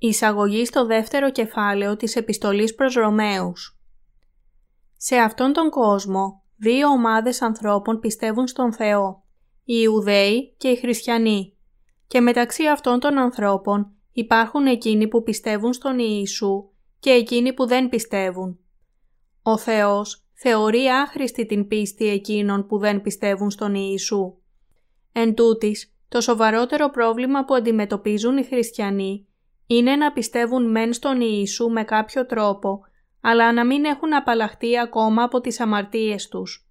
Εισαγωγή στο δεύτερο κεφάλαιο της επιστολής προς Ρωμαίους. Σε αυτόν τον κόσμο, δύο ομάδες ανθρώπων πιστεύουν στον Θεό, οι Ιουδαίοι και οι Χριστιανοί. Και μεταξύ αυτών των ανθρώπων υπάρχουν εκείνοι που πιστεύουν στον Ιησού και εκείνοι που δεν πιστεύουν. Ο Θεός θεωρεί άχρηστη την πίστη εκείνων που δεν πιστεύουν στον Ιησού. Εν τούτης, το σοβαρότερο πρόβλημα που αντιμετωπίζουν οι χριστιανοί είναι να πιστεύουν μεν στον Ιησού με κάποιο τρόπο, αλλά να μην έχουν απαλλαχτεί ακόμα από τις αμαρτίες τους.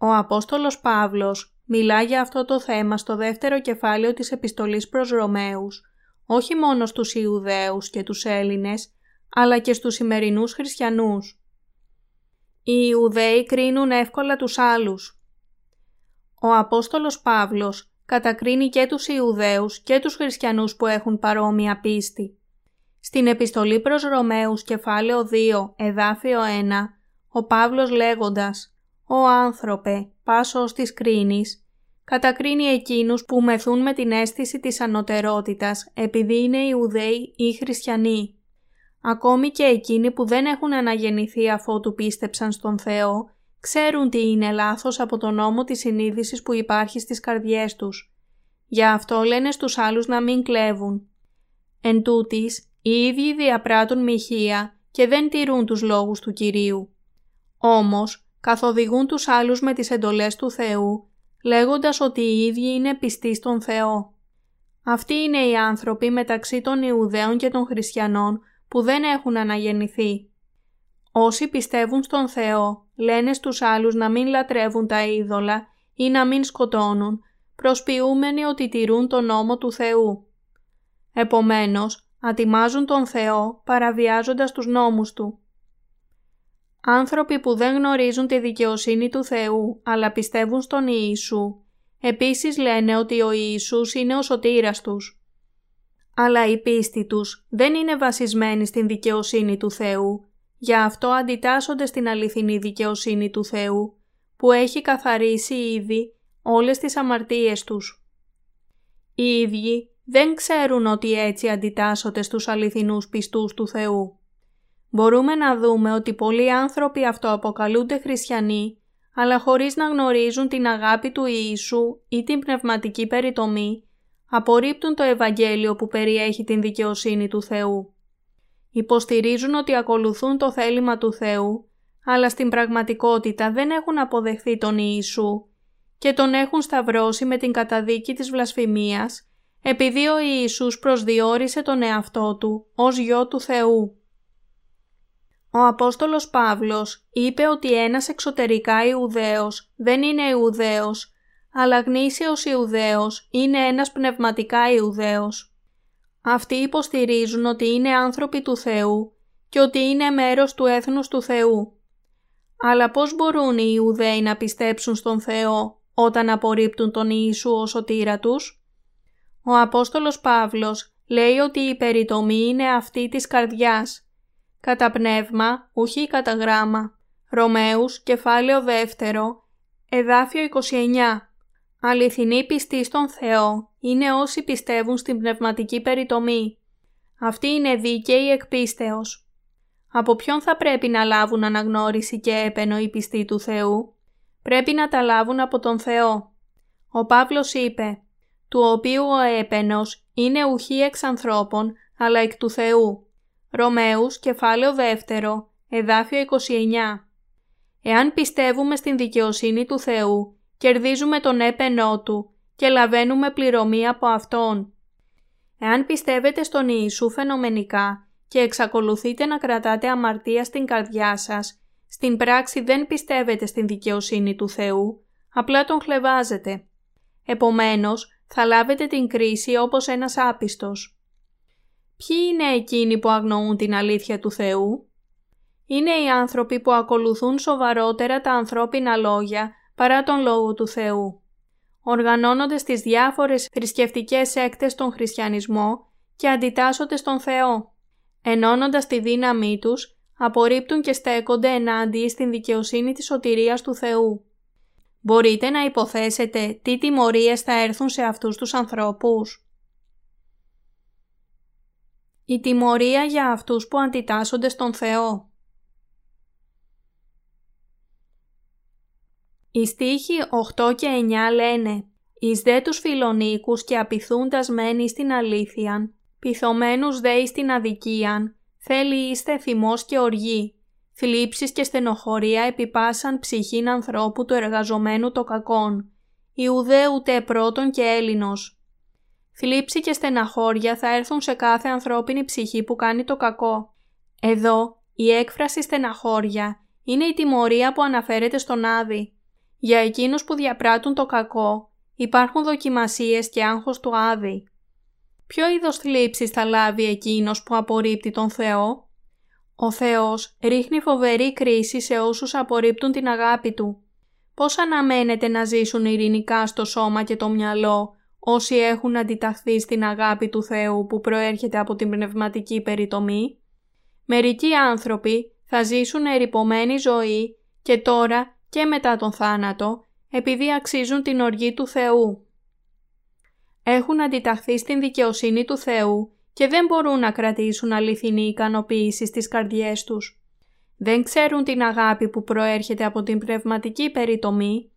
Ο Απόστολος Παύλος μιλά για αυτό το θέμα στο δεύτερο κεφάλαιο της επιστολής προς Ρωμαίους, όχι μόνο στους Ιουδαίους και τους Έλληνες, αλλά και στους σημερινούς χριστιανούς. Οι Ιουδαίοι κρίνουν εύκολα τους άλλους. Ο Απόστολος Παύλος κατακρίνει και τους Ιουδαίους και τους χριστιανούς που έχουν παρόμοια πίστη. Στην επιστολή προς Ρωμαίους κεφάλαιο 2 εδάφιο 1 ο Παύλος λέγοντας «Ο άνθρωπε, πάσος της κρίνης, κατακρίνει εκείνους που μεθούν με την αίσθηση της ανωτερότητας επειδή είναι Ιουδαίοι ή Χριστιανοί. Ακόμη και εκείνοι που δεν έχουν αναγεννηθεί αφότου πίστεψαν στον Θεό ξέρουν τι είναι λάθος από τον νόμο της συνείδησης που υπάρχει στις καρδιές τους. Γι' αυτό λένε στους άλλους να μην κλέβουν. Εν τούτης, οι ίδιοι διαπράττουν μοιχεία και δεν τηρούν τους λόγους του Κυρίου. Όμως, καθοδηγούν τους άλλους με τις εντολές του Θεού, λέγοντας ότι οι ίδιοι είναι πιστοί στον Θεό. Αυτοί είναι οι άνθρωποι μεταξύ των Ιουδαίων και των Χριστιανών που δεν έχουν αναγεννηθεί. Όσοι πιστεύουν στον Θεό λένε στους άλλους να μην λατρεύουν τα είδωλα ή να μην σκοτώνουν, προσποιούμενοι ότι τηρούν τον νόμο του Θεού. Επομένως, ατιμάζουν τον Θεό παραβιάζοντας τους νόμους Του. Άνθρωποι που δεν γνωρίζουν τη δικαιοσύνη του Θεού, αλλά πιστεύουν στον Ιησού, επίσης λένε ότι ο Ιησούς είναι ο σωτήρας τους. Αλλά η πίστη τους δεν είναι βασισμένη στην δικαιοσύνη του Θεού, Γι' αυτό αντιτάσσονται στην αληθινή δικαιοσύνη του Θεού, που έχει καθαρίσει ήδη όλες τις αμαρτίες τους. Οι ίδιοι δεν ξέρουν ότι έτσι αντιτάσσονται στους αληθινούς πιστούς του Θεού. Μπορούμε να δούμε ότι πολλοί άνθρωποι αυτοαποκαλούνται χριστιανοί, αλλά χωρίς να γνωρίζουν την αγάπη του Ιησού ή την πνευματική περιτομή, απορρίπτουν το Ευαγγέλιο που περιέχει την δικαιοσύνη του Θεού υποστηρίζουν ότι ακολουθούν το θέλημα του Θεού, αλλά στην πραγματικότητα δεν έχουν αποδεχθεί τον Ιησού και τον έχουν σταυρώσει με την καταδίκη της βλασφημίας, επειδή ο Ιησούς προσδιορίσε τον εαυτό του ως Γιο του Θεού. Ο Απόστολος Παύλος είπε ότι ένας εξωτερικά Ιουδαίος δεν είναι Ιουδαίος, αλλά γνήσιος Ιουδαίος είναι ένας πνευματικά Ιουδαίος. Αυτοί υποστηρίζουν ότι είναι άνθρωποι του Θεού και ότι είναι μέρος του έθνους του Θεού. Αλλά πώς μπορούν οι Ιουδαίοι να πιστέψουν στον Θεό όταν απορρίπτουν τον Ιησού ως σωτήρα τους; Ο Απόστολος Παύλος λέει ότι η περιτομή είναι αυτή της καρδιάς. Κατά πνεύμα, ουχή κατά γράμμα. Ρωμαίους, κεφάλαιο δεύτερο, εδάφιο 29. Αληθινοί πιστοί στον Θεό είναι όσοι πιστεύουν στην πνευματική περιτομή. Αυτή είναι δίκαιη εκπίστεως. Από ποιον θα πρέπει να λάβουν αναγνώριση και έπαινο οι πιστοί του Θεού; Πρέπει να τα λάβουν από τον Θεό. Ο Παύλος είπε «Του οποίου ο έπαινος είναι ουχή εξ ανθρώπων, αλλά εκ του Θεού». Ρωμαίους, κεφάλαιο δεύτερο, εδάφιο 29. Εάν πιστεύουμε στην δικαιοσύνη του Θεού, κερδίζουμε τον έπαινό Του και λαβαίνουμε πληρωμή από Αυτόν. Εάν πιστεύετε στον Ιησού φαινομενικά και εξακολουθείτε να κρατάτε αμαρτία στην καρδιά σας, στην πράξη δεν πιστεύετε στην δικαιοσύνη του Θεού, απλά τον χλεβάζετε. Επομένως, θα λάβετε την κρίση όπως ένας άπιστος. Ποιοι είναι εκείνοι που αγνοούν την αλήθεια του Θεού; Είναι οι άνθρωποι που ακολουθούν σοβαρότερα τα ανθρώπινα λόγια παρά τον Λόγο του Θεού. Οργανώνονται στις διάφορες θρησκευτικές έκτες στον χριστιανισμό και αντιτάσσονται στον Θεό. Ενώνοντας τη δύναμή τους, απορρίπτουν και στέκονται ενάντια στην δικαιοσύνη της σωτηρίας του Θεού. Μπορείτε να υποθέσετε τι τιμωρίες θα έρθουν σε αυτούς τους ανθρώπους. Η τιμωρία για αυτούς που αντιτάσσονται στον Θεό. Οι στίχοι 8 και 9 λένε «Εις δε τους φιλονίκους και απειθούντας μένει στην αλήθειαν, πειθωμένους δε στην αδικίαν, θέλει είστε θυμός και οργή, θλίψεις και στενοχωρία επιπάσαν ψυχήν ανθρώπου του εργαζομένου το κακόν, Ιουδαίου ούτε πρώτον και Έλληνος. Θλίψη και στεναχώρια θα έρθουν σε κάθε ανθρώπινη ψυχή που κάνει το κακό. Εδώ η έκφραση στεναχώρια είναι η τιμωρία που αναφέρεται στον Άδη. Για εκείνους που διαπράττουν το κακό υπάρχουν δοκιμασίες και άγχος του Άδη. Ποιο είδος θλίψης θα λάβει εκείνος που απορρίπτει τον Θεό; Ο Θεός ρίχνει φοβερή κρίση σε όσους απορρίπτουν την αγάπη Του. Πώς αναμένεται να ζήσουν ειρηνικά στο σώμα και το μυαλό όσοι έχουν αντιταχθεί στην αγάπη του Θεού που προέρχεται από την πνευματική περιτομή; Μερικοί άνθρωποι θα ζήσουν ερυπωμένη ζωή και τώρα και μετά τον θάνατο επειδή αξίζουν την οργή του Θεού. Έχουν αντιταχθεί στην δικαιοσύνη του Θεού και δεν μπορούν να κρατήσουν αληθινή ικανοποίηση στις καρδιές τους. Δεν ξέρουν την αγάπη που προέρχεται από την πνευματική περιτομή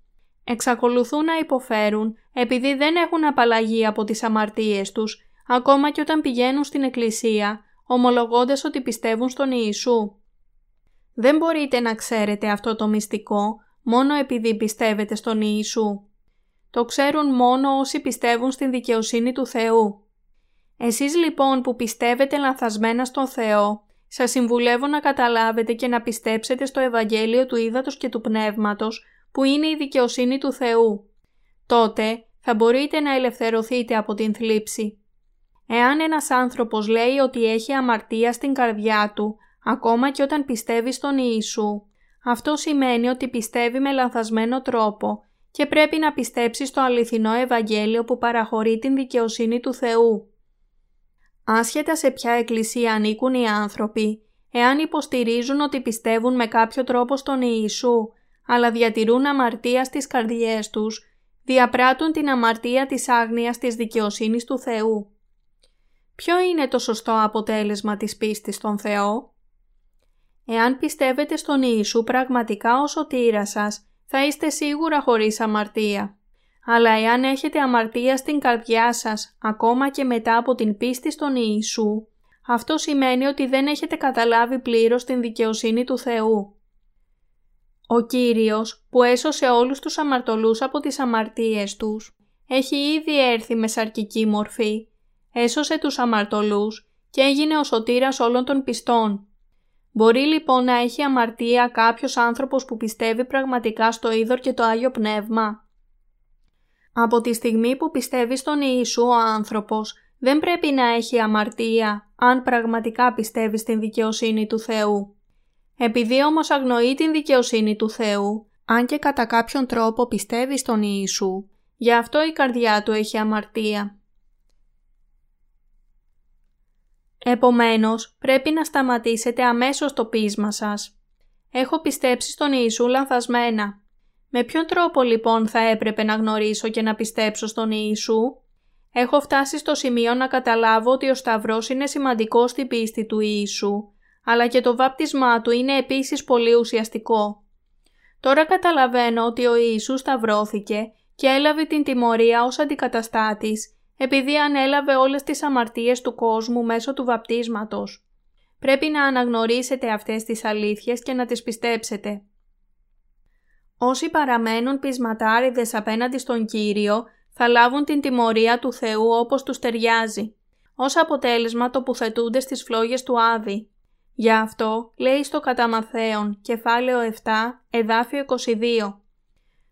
εξακολουθούν να υποφέρουν επειδή δεν έχουν απαλλαγή από τις αμαρτίες τους, ακόμα και όταν πηγαίνουν στην εκκλησία, ομολογώντας ότι πιστεύουν στον Ιησού. Δεν μπορείτε να ξέρετε αυτό το μυστικό μόνο επειδή πιστεύετε στον Ιησού. Το ξέρουν μόνο όσοι πιστεύουν στην δικαιοσύνη του Θεού. Εσείς λοιπόν που πιστεύετε λανθασμένα στον Θεό, σας συμβουλεύω να καταλάβετε και να πιστέψετε στο Ευαγγέλιο του Ήδατος και του Πνεύματος που είναι η δικαιοσύνη του Θεού. Τότε θα μπορείτε να ελευθερωθείτε από την θλίψη. Εάν ένας άνθρωπος λέει ότι έχει αμαρτία στην καρδιά του, ακόμα και όταν πιστεύει στον Ιησού, αυτό σημαίνει ότι πιστεύει με λανθασμένο τρόπο και πρέπει να πιστέψει στο αληθινό Ευαγγέλιο που παραχωρεί την δικαιοσύνη του Θεού. Άσχετα σε ποια εκκλησία ανήκουν οι άνθρωποι, εάν υποστηρίζουν ότι πιστεύουν με κάποιο τρόπο στον Ιησού αλλά διατηρούν αμαρτία στις καρδιές τους, διαπράττουν την αμαρτία της άγνοιας της δικαιοσύνης του Θεού. Ποιο είναι το σωστό αποτέλεσμα της πίστης στον Θεό; Εάν πιστεύετε στον Ιησού πραγματικά ως σωτήρα σας, θα είστε σίγουρα χωρίς αμαρτία. Αλλά εάν έχετε αμαρτία στην καρδιά σας, ακόμα και μετά από την πίστη στον Ιησού, αυτό σημαίνει ότι δεν έχετε καταλάβει πλήρως την δικαιοσύνη του Θεού. Ο Κύριος που έσωσε όλους τους αμαρτωλούς από τις αμαρτίες τους, έχει ήδη έρθει με σαρκική μορφή, έσωσε τους αμαρτωλούς και έγινε ο σωτήρας όλων των πιστών. Μπορεί λοιπόν να έχει αμαρτία κάποιος άνθρωπος που πιστεύει πραγματικά στο Ίδωρ και το Άγιο Πνεύμα; Από τη στιγμή που πιστεύει στον Ιησού ο άνθρωπος, δεν πρέπει να έχει αμαρτία αν πραγματικά πιστεύει στην δικαιοσύνη του Θεού. Επειδή όμως αγνοεί την δικαιοσύνη του Θεού, αν και κατά κάποιον τρόπο πιστεύει στον Ιησού, γι' αυτό η καρδιά του έχει αμαρτία. Επομένως, πρέπει να σταματήσετε αμέσως το πείσμα σας. Έχω πιστέψει στον Ιησού λανθασμένα. Με ποιον τρόπο λοιπόν θα έπρεπε να γνωρίσω και να πιστέψω στον Ιησού; Έχω φτάσει στο σημείο να καταλάβω ότι ο Σταυρός είναι σημαντικός στην πίστη του Ιησού αλλά και το βάπτισμά του είναι επίσης πολύ ουσιαστικό. Τώρα καταλαβαίνω ότι ο Ιησούς σταυρώθηκε και έλαβε την τιμωρία ως αντικαταστάτης, επειδή ανέλαβε όλες τις αμαρτίες του κόσμου μέσω του βαπτίσματος. Πρέπει να αναγνωρίσετε αυτές τις αλήθειες και να τις πιστέψετε. Όσοι παραμένουν πεισματάριδες απέναντι στον Κύριο, θα λάβουν την τιμωρία του Θεού όπως τους ταιριάζει. Ως αποτέλεσμα τοποθετούνται στις φλόγες του Άδη. Γι' αυτό λέει στο κατά κεφάλαιο 7, εδάφιο 22.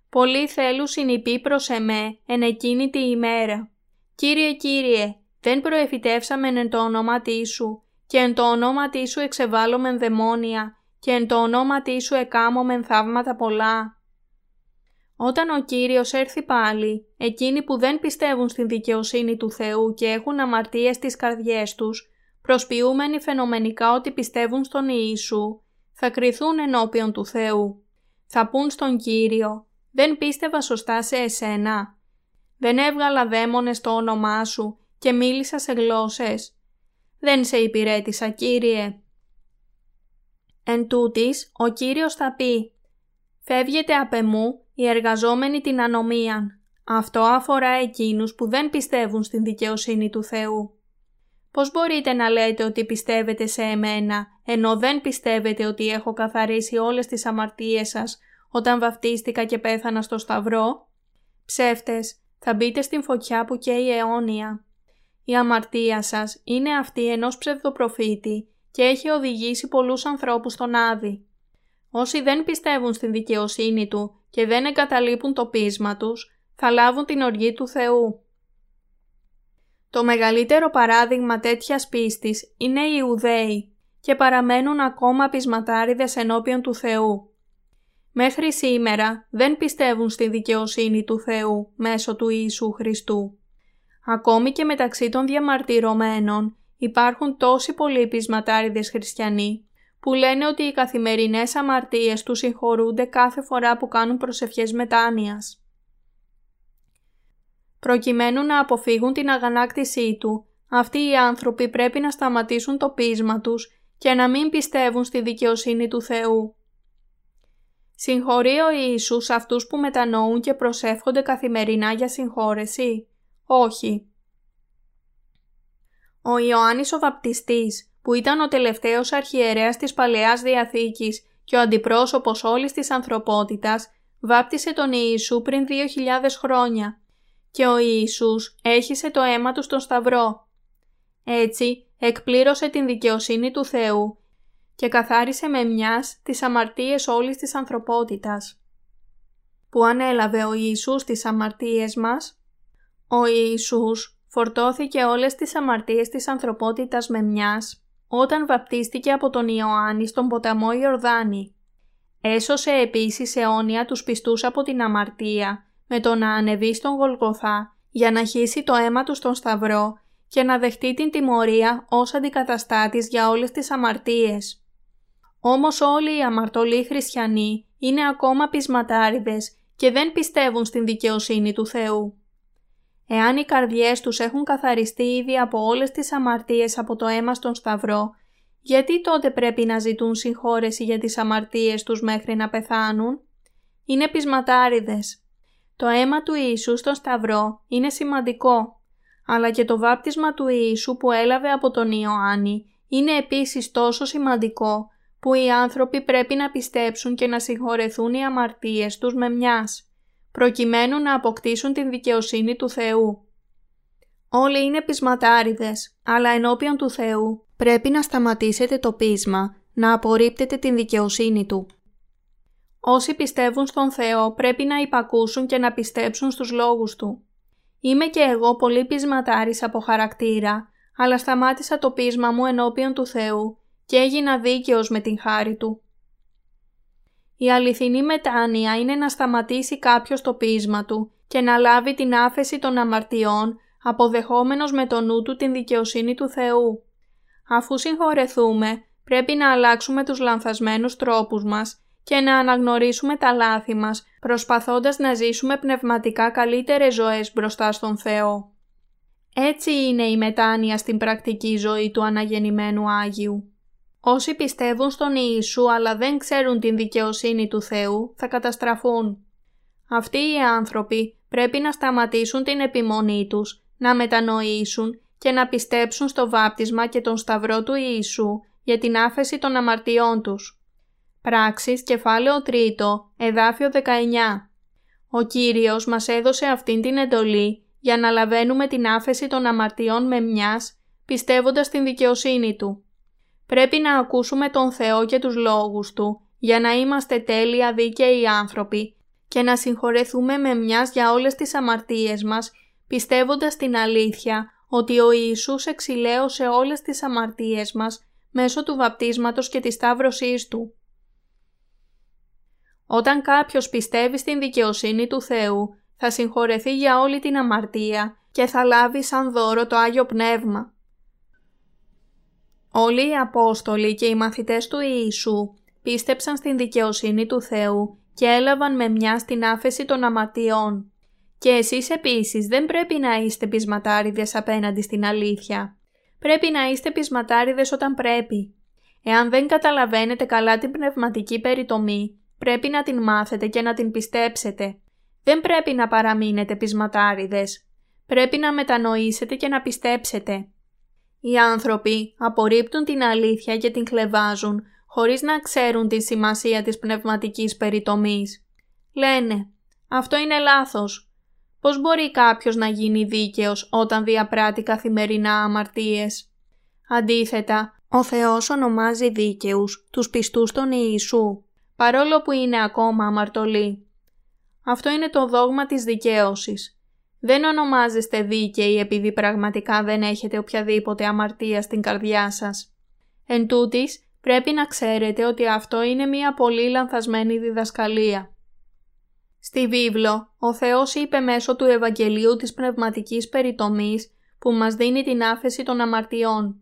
«Πολλοί θέλουν συνειπεί προς εμέ εν εκείνη τη ημέρα. Κύριε, Κύριε, δεν προεφητεύσαμεν εν το ονόματί Σου και εν το ονόματί Σου εξεβάλλομεν δαιμόνια και εν το ονόματί Σου εκάμωμεν θαύματα πολλά». Όταν ο Κύριος έρθει πάλι, εκείνοι που δεν πιστεύουν στην δικαιοσύνη του Θεού και έχουν αμαρτίες στις καρδιές τους, προσποιούμενοι φαινομενικά ότι πιστεύουν στον Ιησού, θα κριθούν ενώπιον του Θεού. Θα πούν στον Κύριο «Δεν πίστευα σωστά σε εσένα. Δεν έβγαλα δαίμονες στο όνομά σου και μίλησα σε γλώσσες. «Δεν σε υπηρέτησα, Κύριε». Εν τούτης, ο Κύριος θα πει «Φεύγετε απ' εμού οι εργαζόμενοι την ανομίαν». Αυτό αφορά εκείνους που δεν πιστεύουν στην δικαιοσύνη του Θεού. Πώς μπορείτε να λέτε ότι πιστεύετε σε εμένα, ενώ δεν πιστεύετε ότι έχω καθαρίσει όλες τις αμαρτίες σας όταν βαφτίστηκα και πέθανα στο Σταυρό; Ψεύτες, θα μπείτε στην φωτιά που καίει αιώνια. Η αμαρτία σας είναι αυτή ενός ψευδοπροφήτη και έχει οδηγήσει πολλούς ανθρώπους στον Άδη. Όσοι δεν πιστεύουν στην δικαιοσύνη Του και δεν εγκαταλείπουν το πείσμα τους, θα λάβουν την οργή του Θεού. Το μεγαλύτερο παράδειγμα τέτοιας πίστης είναι οι Ιουδαίοι και παραμένουν ακόμα πεισματάριδες ενώπιον του Θεού. Μέχρι σήμερα δεν πιστεύουν στη δικαιοσύνη του Θεού μέσω του Ιησού Χριστού. Ακόμη και μεταξύ των διαμαρτυρωμένων υπάρχουν τόσοι πολλοί πεισματάριδες χριστιανοί που λένε ότι οι καθημερινές αμαρτίες τους συγχωρούνται κάθε φορά που κάνουν προσευχές μετάνοιας. Προκειμένου να αποφύγουν την αγανάκτησή του, αυτοί οι άνθρωποι πρέπει να σταματήσουν το πείσμα τους και να μην πιστεύουν στη δικαιοσύνη του Θεού. Συγχωρεί ο Ιησούς αυτούς που μετανοούν και προσεύχονται καθημερινά για συγχώρεση; Όχι. Ο Ιωάννης ο Βαπτιστής, που ήταν ο τελευταίος αρχιερέας της Παλαιάς Διαθήκης και ο αντιπρόσωπος όλης της ανθρωπότητας, βάπτισε τον Ιησού πριν 2.000 χρόνια και ο Ιησούς έχισε το αίμα του στον Σταυρό. Έτσι εκπλήρωσε την δικαιοσύνη του Θεού και καθάρισε με μιας τις αμαρτίες όλης της ανθρωπότητας. Που ανέλαβε ο Ιησούς τις αμαρτίες μας, ο Ιησούς φορτώθηκε όλες τις αμαρτίες της ανθρωπότητας με μιας όταν βαπτίστηκε από τον Ιωάννη στον ποταμό Ιορδάνη. Έσωσε επίσης αιώνια τους πιστούς από την αμαρτία με το να ανεβεί στον Γολγοθά για να χύσει το αίμα του στον Σταυρό και να δεχτεί την τιμωρία ως αντικαταστάτης για όλες τις αμαρτίες. Όμως όλοι οι αμαρτωλοί χριστιανοί είναι ακόμα πεισματάριδες και δεν πιστεύουν στην δικαιοσύνη του Θεού. Εάν οι καρδιές τους έχουν καθαριστεί ήδη από όλες τις αμαρτίες από το αίμα στον Σταυρό, γιατί τότε πρέπει να ζητούν συγχώρεση για τις αμαρτίες τους μέχρι να πεθάνουν; Είναι πεισματάριδες. Το αίμα του Ιησού στον Σταυρό είναι σημαντικό, αλλά και το βάπτισμα του Ιησού που έλαβε από τον Ιωάννη είναι επίσης τόσο σημαντικό που οι άνθρωποι πρέπει να πιστέψουν και να συγχωρεθούν οι αμαρτίες τους με μιας, προκειμένου να αποκτήσουν την δικαιοσύνη του Θεού. Όλοι είναι πεισματάριδες, αλλά ενώπιον του Θεού πρέπει να σταματήσετε το πείσμα, να απορρίπτετε την δικαιοσύνη Του. Όσοι πιστεύουν στον Θεό πρέπει να υπακούσουν και να πιστέψουν στους λόγους Του. Είμαι και εγώ πολύ πεισματάρης από χαρακτήρα, αλλά σταμάτησα το πείσμα μου ενώπιον του Θεού και έγινα δίκαιος με την χάρη Του. Η αληθινή μετάνοια είναι να σταματήσει κάποιος το πείσμα του και να λάβει την άφεση των αμαρτιών αποδεχόμενος με το νου του την δικαιοσύνη του Θεού. Αφού συγχωρεθούμε, πρέπει να αλλάξουμε τους λανθασμένους τρόπους μας και να αναγνωρίσουμε τα λάθη μας, προσπαθώντας να ζήσουμε πνευματικά καλύτερες ζωές μπροστά στον Θεό. Έτσι είναι η μετάνοια στην πρακτική ζωή του αναγεννημένου Άγιου. Όσοι πιστεύουν στον Ιησού αλλά δεν ξέρουν την δικαιοσύνη του Θεού θα καταστραφούν. Αυτοί οι άνθρωποι πρέπει να σταματήσουν την επιμονή τους, να μετανοήσουν και να πιστέψουν στο βάπτισμα και τον σταυρό του Ιησού για την άφεση των αμαρτιών τους. Πράξεις, κεφάλαιο 3, εδάφιο 19. Ο Κύριος μας έδωσε αυτήν την εντολή για να λαβαίνουμε την άφεση των αμαρτιών με μιας, πιστεύοντας την δικαιοσύνη Του. Πρέπει να ακούσουμε τον Θεό και τους λόγους Του, για να είμαστε τέλεια δίκαιοι άνθρωποι και να συγχωρεθούμε με μιας για όλες τις αμαρτίες μας, πιστεύοντας την αλήθεια ότι ο Ιησούς εξηλαίωσε όλες τις αμαρτίες μας μέσω του βαπτίσματος και της σταύρωσής Του. Όταν κάποιος πιστεύει στην δικαιοσύνη του Θεού, θα συγχωρεθεί για όλη την αμαρτία και θα λάβει σαν δώρο το Άγιο Πνεύμα. Όλοι οι Απόστολοι και οι μαθητές του Ιησού πίστεψαν στην δικαιοσύνη του Θεού και έλαβαν με μια στην άφεση των αμαρτιών. Και εσείς επίσης δεν πρέπει να είστε πεισματάριδες απέναντι στην αλήθεια. Πρέπει να είστε πεισματάριδες όταν πρέπει. Εάν δεν καταλαβαίνετε καλά την πνευματική περιτομή, πρέπει να την μάθετε και να την πιστέψετε. Δεν πρέπει να παραμείνετε πεισματάριδες. Πρέπει να μετανοήσετε και να πιστέψετε. Οι άνθρωποι απορρίπτουν την αλήθεια και την κλεβάζουν χωρίς να ξέρουν τη σημασία της πνευματικής περιτομής. Λένε «Αυτό είναι λάθος. Πώς μπορεί κάποιος να γίνει δίκαιος όταν διαπράττει καθημερινά αμαρτίες». Αντίθετα, ο Θεός ονομάζει δίκαιους τους πιστούς των Ιησού, παρόλο που είναι ακόμα αμαρτωλοί. Αυτό είναι το δόγμα της δικαίωσης. Δεν ονομάζεστε δίκαιοι επειδή πραγματικά δεν έχετε οποιαδήποτε αμαρτία στην καρδιά σας. Εν τούτης, πρέπει να ξέρετε ότι αυτό είναι μια πολύ λανθασμένη διδασκαλία. Στη βίβλο, ο Θεός είπε μέσω του Ευαγγελίου της Πνευματικής Περιτομής που μας δίνει την άφεση των αμαρτιών.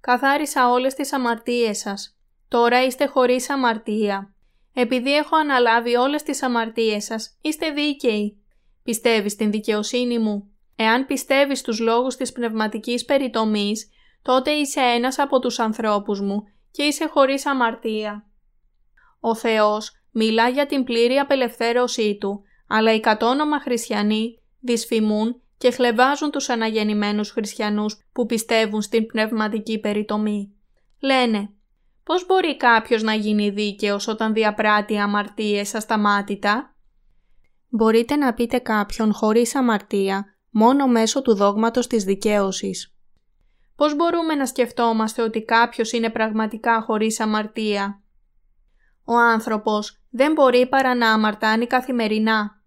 Καθάρισα όλες τις αμαρτίες σας. Τώρα είστε χωρίς αμαρτία. Επειδή έχω αναλάβει όλες τις αμαρτίες σας, είστε δίκαιοι. Πιστεύεις στην δικαιοσύνη μου; Εάν πιστεύεις τους λόγους της πνευματικής περιτομής, τότε είσαι ένας από τους ανθρώπους μου και είσαι χωρίς αμαρτία. Ο Θεός μιλά για την πλήρη απελευθέρωσή Του, αλλά οι κατόνομα χριστιανοί δυσφημούν και χλεβάζουν τους αναγεννημένους χριστιανούς που πιστεύουν στην πνευματική περιτομή. Λένε «Πώς μπορεί κάποιος να γίνει δίκαιος όταν διαπράττει αμαρτίες ασταμάτητα» μπορείτε να πείτε κάποιον χωρίς αμαρτία μόνο μέσω του δόγματος της δικαίωσης. Πώς μπορούμε να σκεφτόμαστε ότι κάποιος είναι πραγματικά χωρίς αμαρτία; Ο άνθρωπος δεν μπορεί παρά να αμαρτάνει καθημερινά.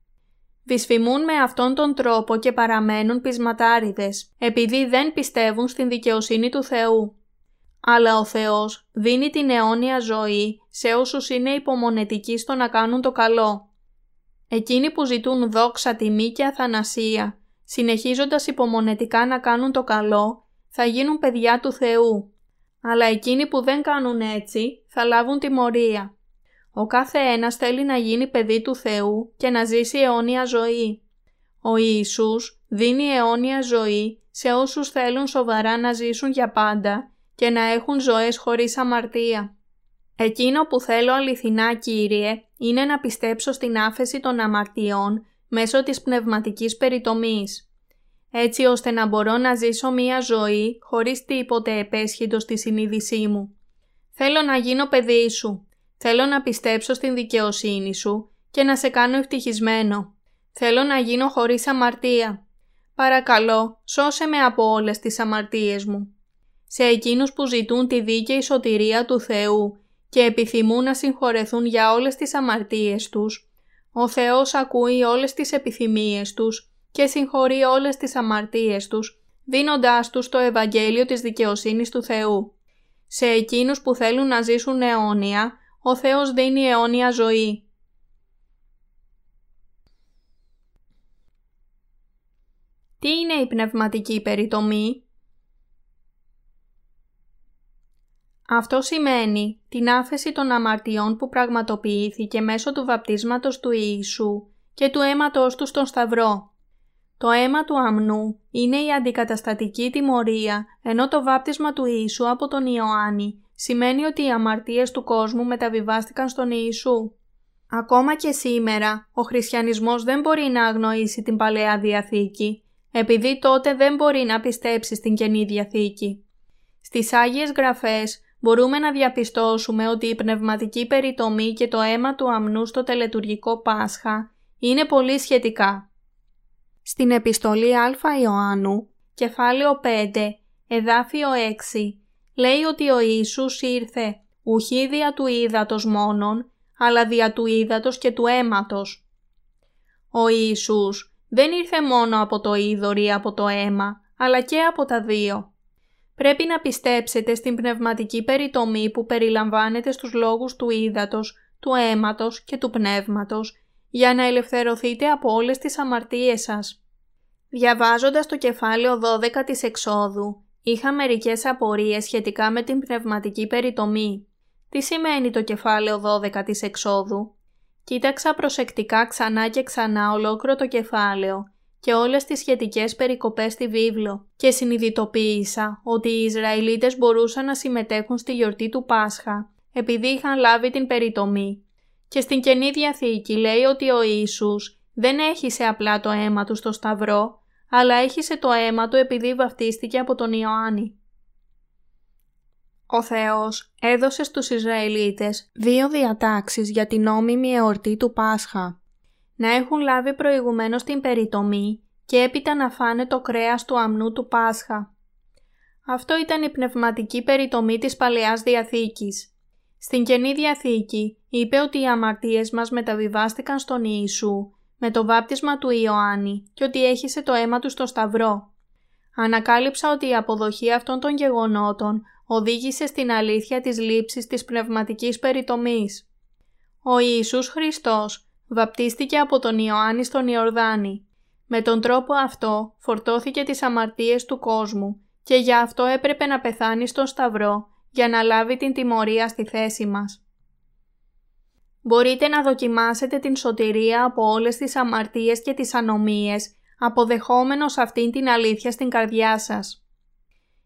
Δυσφημούν με αυτόν τον τρόπο και παραμένουν πεισματάριδες, επειδή δεν πιστεύουν στην δικαιοσύνη του Θεού. Αλλά ο Θεός δίνει την αιώνια ζωή σε όσους είναι υπομονετικοί στο να κάνουν το καλό. Εκείνοι που ζητούν δόξα, τιμή και αθανασία, συνεχίζοντας υπομονετικά να κάνουν το καλό, θα γίνουν παιδιά του Θεού. Αλλά εκείνοι που δεν κάνουν έτσι, θα λάβουν τιμωρία. Ο κάθε ένας θέλει να γίνει παιδί του Θεού και να ζήσει αιώνια ζωή. Ο Ιησούς δίνει αιώνια ζωή σε όσους θέλουν σοβαρά να ζήσουν για πάντα και να έχουν ζωές χωρίς αμαρτία. Εκείνο που θέλω αληθινά Κύριε είναι να πιστέψω στην άφεση των αμαρτιών μέσω της πνευματικής περιτομής, έτσι ώστε να μπορώ να ζήσω μία ζωή χωρίς τίποτε επέσχυτο στη συνείδησή μου. Θέλω να γίνω παιδί σου. Θέλω να πιστέψω στην δικαιοσύνη σου και να σε κάνω ευτυχισμένο. Θέλω να γίνω χωρίς αμαρτία. Παρακαλώ, σώσε με από όλες τις αμαρτίες μου. Σε εκείνους που ζητούν τη δίκαιη σωτηρία του Θεού και επιθυμούν να συγχωρεθούν για όλες τις αμαρτίες τους, ο Θεός ακούει όλες τις επιθυμίες τους και συγχωρεί όλες τις αμαρτίες τους, δίνοντάς τους το Ευαγγέλιο της δικαιοσύνης του Θεού. Σε εκείνους που θέλουν να ζήσουν αιώνια, ο Θεός δίνει αιώνια ζωή. Τι είναι η πνευματική περιτομή; Αυτό σημαίνει την άφεση των αμαρτιών που πραγματοποιήθηκε μέσω του βαπτίσματος του Ιησού και του αίματος του στον Σταυρό. Το αίμα του αμνού είναι η αντικαταστατική τιμωρία, ενώ το βάπτισμα του Ιησού από τον Ιωάννη σημαίνει ότι οι αμαρτίες του κόσμου μεταβιβάστηκαν στον Ιησού. Ακόμα και σήμερα, ο χριστιανισμός δεν μπορεί να αγνοήσει την Παλαιά Διαθήκη, επειδή τότε δεν μπορεί να πιστέψει στην Καινή Διαθήκη. Στις Άγιες Γραφές μπορούμε να διαπιστώσουμε ότι η πνευματική περιτομή και το αίμα του αμνού στο τελετουργικό Πάσχα είναι πολύ σχετικά. Στην επιστολή Α Ιωάννου, κεφάλαιο 5, εδάφιο 6, λέει ότι ο Ιησούς ήρθε ουχή δια του ύδατος μόνον, αλλά δια του ύδατος και του αίματος. Ο Ιησούς δεν ήρθε μόνο από το είδωρ ή από το αίμα, αλλά και από τα δύο. Πρέπει να πιστέψετε στην πνευματική περιτομή που περιλαμβάνεται στους λόγους του ύδατος, του αίματος και του πνεύματος, για να ελευθερωθείτε από όλες τις αμαρτίες σας. Διαβάζοντας το κεφάλαιο 12 της εξόδου, είχα μερικές απορίες σχετικά με την πνευματική περιτομή. Τι σημαίνει το κεφάλαιο 12 της εξόδου; Κοίταξα προσεκτικά ξανά και ξανά ολόκληρο το κεφάλαιο και όλες τις σχετικές περικοπές στη βίβλο και συνειδητοποίησα ότι οι Ισραηλίτες μπορούσαν να συμμετέχουν στη γιορτή του Πάσχα επειδή είχαν λάβει την περιτομή. Και στην Καινή Διαθήκη λέει ότι ο Ιησούς δεν έχισε απλά το αίμα του στο σταυρό, αλλά έχισε το αίμα του επειδή βαφτίστηκε από τον Ιωάννη. Ο Θεός έδωσε στους Ισραηλίτες δύο διατάξεις για την νόμιμη εορτή του Πάσχα. Να έχουν λάβει προηγουμένως την περιτομή και έπειτα να φάνε το κρέας του αμνού του Πάσχα. Αυτό ήταν η πνευματική περιτομή της Παλαιάς Διαθήκης. Στην Καινή Διαθήκη είπε ότι οι αμαρτίες μας μεταβιβάστηκαν στον Ιησού με το βάπτισμα του Ιωάννη και ότι έχισε το αίμα του στο Σταυρό. Ανακάλυψα ότι η αποδοχή αυτών των γεγονότων οδήγησε στην αλήθεια της λήψης της πνευματικής περιτομής. Ο Ιησούς Χριστός βαπτίστηκε από τον Ιωάννη στον Ιορδάνη. Με τον τρόπο αυτό φορτώθηκε τις αμαρτίες του κόσμου και γι' αυτό έπρεπε να πεθάνει στον Σταυρό για να λάβει την τιμωρία στη θέση μας. Μπορείτε να δοκιμάσετε την σωτηρία από όλες τις αμαρτίες και τις ανομίες, αποδεχόμενος αυτήν την αλήθεια στην καρδιά σας.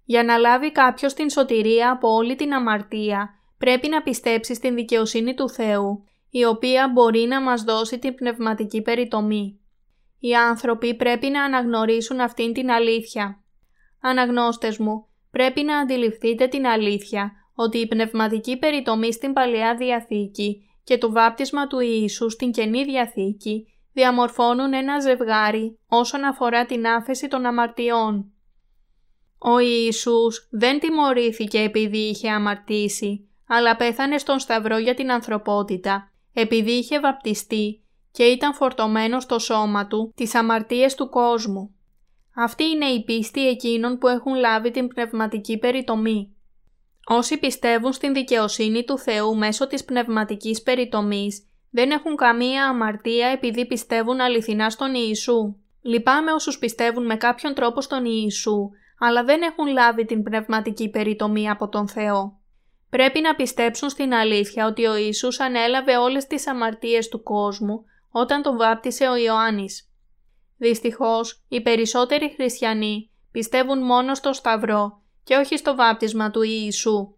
Για να λάβει κάποιος την σωτηρία από όλη την αμαρτία, πρέπει να πιστέψει στην δικαιοσύνη του Θεού, η οποία μπορεί να μας δώσει την πνευματική περιτομή. Οι άνθρωποι πρέπει να αναγνωρίσουν αυτήν την αλήθεια. Αναγνώστες μου, πρέπει να αντιληφθείτε την αλήθεια ότι η πνευματική περιτομή στην Παλαιά Διαθήκη και το βάπτισμα του Ιησού στην Καινή Διαθήκη διαμορφώνουν ένα ζευγάρι όσον αφορά την άφεση των αμαρτιών. Ο Ιησούς δεν τιμωρήθηκε επειδή είχε αμαρτήσει, αλλά πέθανε στον Σταυρό για την ανθρωπότητα, επειδή είχε βαπτιστεί και ήταν φορτωμένο στο σώμα του τις αμαρτίες του κόσμου. Αυτή είναι η πίστη εκείνων που έχουν λάβει την πνευματική περιτομή. Όσοι πιστεύουν στην δικαιοσύνη του Θεού μέσω της πνευματικής περιτομής δεν έχουν καμία αμαρτία επειδή πιστεύουν αληθινά στον Ιησού. Λυπάμαι όσους πιστεύουν με κάποιον τρόπο στον Ιησού, αλλά δεν έχουν λάβει την πνευματική περιτομή από τον Θεό. Πρέπει να πιστέψουν στην αλήθεια ότι ο Ιησούς ανέλαβε όλες τις αμαρτίες του κόσμου όταν τον βάπτισε ο Ιωάννης. Δυστυχώς, οι περισσότεροι χριστιανοί πιστεύουν μόνο στο Σταυρό και όχι στο βάπτισμα του Ιησού.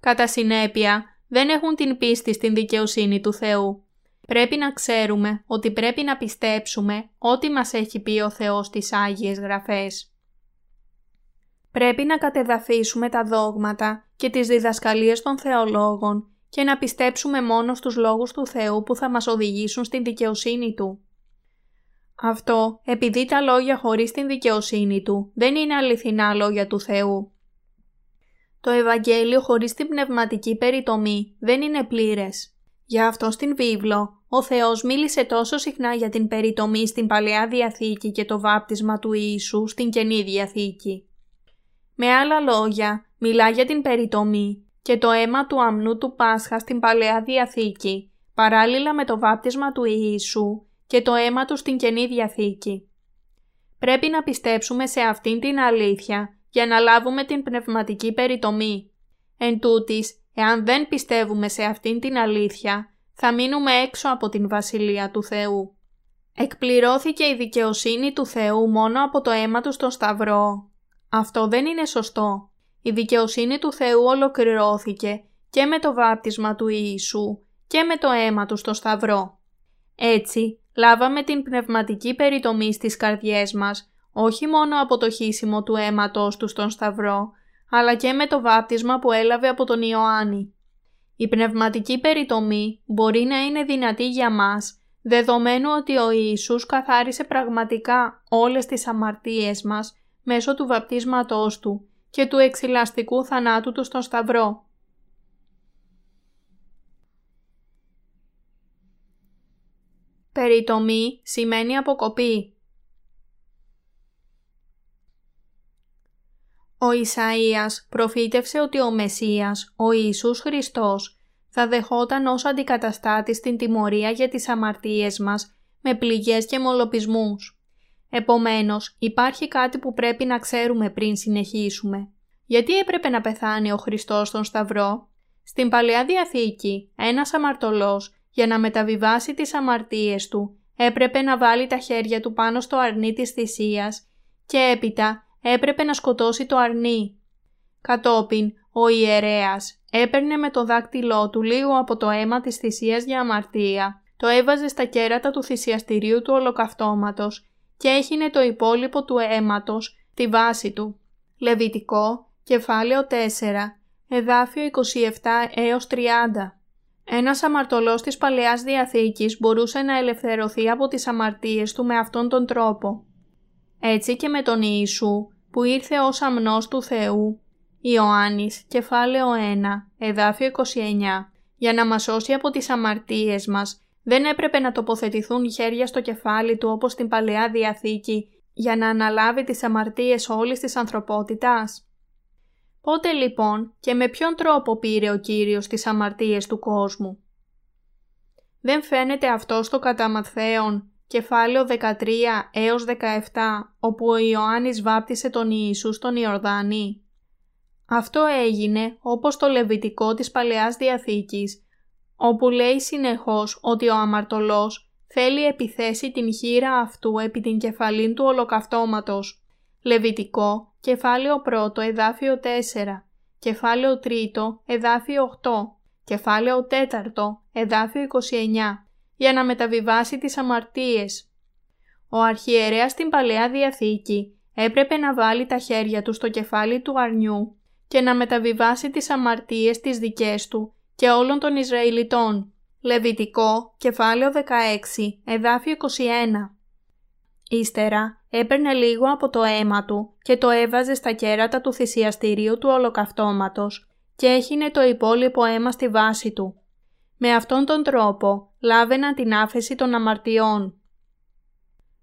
Κατά συνέπεια, δεν έχουν την πίστη στην δικαιοσύνη του Θεού. Πρέπει να ξέρουμε ότι πρέπει να πιστέψουμε ό,τι μας έχει πει ο Θεός στις Άγιες Γραφές. Πρέπει να κατεδαφίσουμε τα δόγματα και τις διδασκαλίες των θεολόγων και να πιστέψουμε μόνο στους λόγους του Θεού που θα μας οδηγήσουν στην δικαιοσύνη Του. Αυτό επειδή τα λόγια χωρίς την δικαιοσύνη Του δεν είναι αληθινά λόγια του Θεού. Το Ευαγγέλιο χωρίς την πνευματική περιτομή δεν είναι πλήρες. Γι' αυτό στην βίβλο ο Θεός μίλησε τόσο συχνά για την περιτομή στην Παλαιά Διαθήκη και το βάπτισμα του Ιησού στην Καινή Διαθήκη. Με άλλα λόγια, μιλά για την περιτομή και το αίμα του αμνού του Πάσχα στην Παλαιά Διαθήκη, παράλληλα με το βάπτισμα του Ιησού και το αίμα του στην Καινή Διαθήκη. Πρέπει να πιστέψουμε σε αυτήν την αλήθεια για να λάβουμε την πνευματική περιτομή. Εν τούτης, εάν δεν πιστεύουμε σε αυτήν την αλήθεια, θα μείνουμε έξω από την Βασιλεία του Θεού. Εκπληρώθηκε η δικαιοσύνη του Θεού μόνο από το αίμα του στον Σταυρό. Αυτό δεν είναι σωστό. Η δικαιοσύνη του Θεού ολοκληρώθηκε και με το βάπτισμα του Ιησού και με το αίμα του στο Σταυρό. Έτσι, λάβαμε την πνευματική περιτομή στις καρδιές μας, όχι μόνο από το χύσιμο του αίματος του στον Σταυρό, αλλά και με το βάπτισμα που έλαβε από τον Ιωάννη. Η πνευματική περιτομή μπορεί να είναι δυνατή για μας, δεδομένου ότι ο Ιησούς καθάρισε πραγματικά όλες τις αμαρτίες μας μέσω του βαπτίσματός Του και του εξηλαστικού θανάτου Του στον Σταυρό. Περιτομή σημαίνει αποκοπή. Ο Ισαΐας προφήτευσε ότι ο Μεσσίας, ο Ιησούς Χριστός, θα δεχόταν ως αντικαταστάτης στην τιμωρία για τις αμαρτίες μας με πληγές και μολοπισμούς. Επομένως, υπάρχει κάτι που πρέπει να ξέρουμε πριν συνεχίσουμε. Γιατί έπρεπε να πεθάνει ο Χριστός στον Σταυρό; Στην Παλαιά Διαθήκη, ένας αμαρτωλός, για να μεταβιβάσει τις αμαρτίες του, έπρεπε να βάλει τα χέρια του πάνω στο αρνί της θυσίας και έπειτα έπρεπε να σκοτώσει το αρνί. Κατόπιν, ο ιερέας έπαιρνε με το δάκτυλό του λίγο από το αίμα της θυσίας για αμαρτία, το έβαζε στα κέρατα του θυσιαστηρίου του ολοκαυτώματος και έχινε το υπόλοιπο του αίματος τη βάση του. Λεβιτικό, κεφάλαιο 4, εδάφιο 27 έως 30. Ένας αμαρτωλός της Παλαιάς Διαθήκης μπορούσε να ελευθερωθεί από τις αμαρτίες του με αυτόν τον τρόπο. Έτσι και με τον Ιησού που ήρθε ως αμνός του Θεού. Ιωάννης, κεφάλαιο 1, εδάφιο 29. Για να μας σώσει από τις αμαρτίες μας, δεν έπρεπε να τοποθετηθούν χέρια στο κεφάλι του όπως στην Παλαιά Διαθήκη για να αναλάβει τις αμαρτίες όλης της ανθρωπότητας. Πότε λοιπόν και με ποιον τρόπο πήρε ο Κύριος τις αμαρτίες του κόσμου; Δεν φαίνεται αυτό στο κατά Ματθαίον, κεφάλαιο 13 έως 17, όπου ο Ιωάννης βάπτισε τον Ιησού στον Ιορδάνη. Αυτό έγινε όπως το Λεβιτικό της Παλαιάς Διαθήκης, όπου λέει συνεχώς ότι ο αμαρτωλός θέλει επιθέσει την χείρα αυτού επί την κεφαλήν του ολοκαυτώματος. Λεβιτικό, κεφάλαιο 1, εδάφιο 4, κεφάλαιο 3, εδάφιο 8, κεφάλαιο 4, εδάφιο 29, για να μεταβιβάσει τις αμαρτίες. Ο αρχιερέας στην Παλαιά Διαθήκη έπρεπε να βάλει τα χέρια του στο κεφάλι του αρνιού και να μεταβιβάσει τις αμαρτίες τις δικές του και όλων των Ισραηλιτών. Λεβιτικό, κεφάλαιο 16, εδάφιο 21. Ύστερα έπαιρνε λίγο από το αίμα του και το έβαζε στα κέρατα του θυσιαστηρίου του ολοκαυτώματος και έχινε το υπόλοιπο αίμα στη βάση του. Με αυτόν τον τρόπο λάβαιναν την άφεση των αμαρτιών.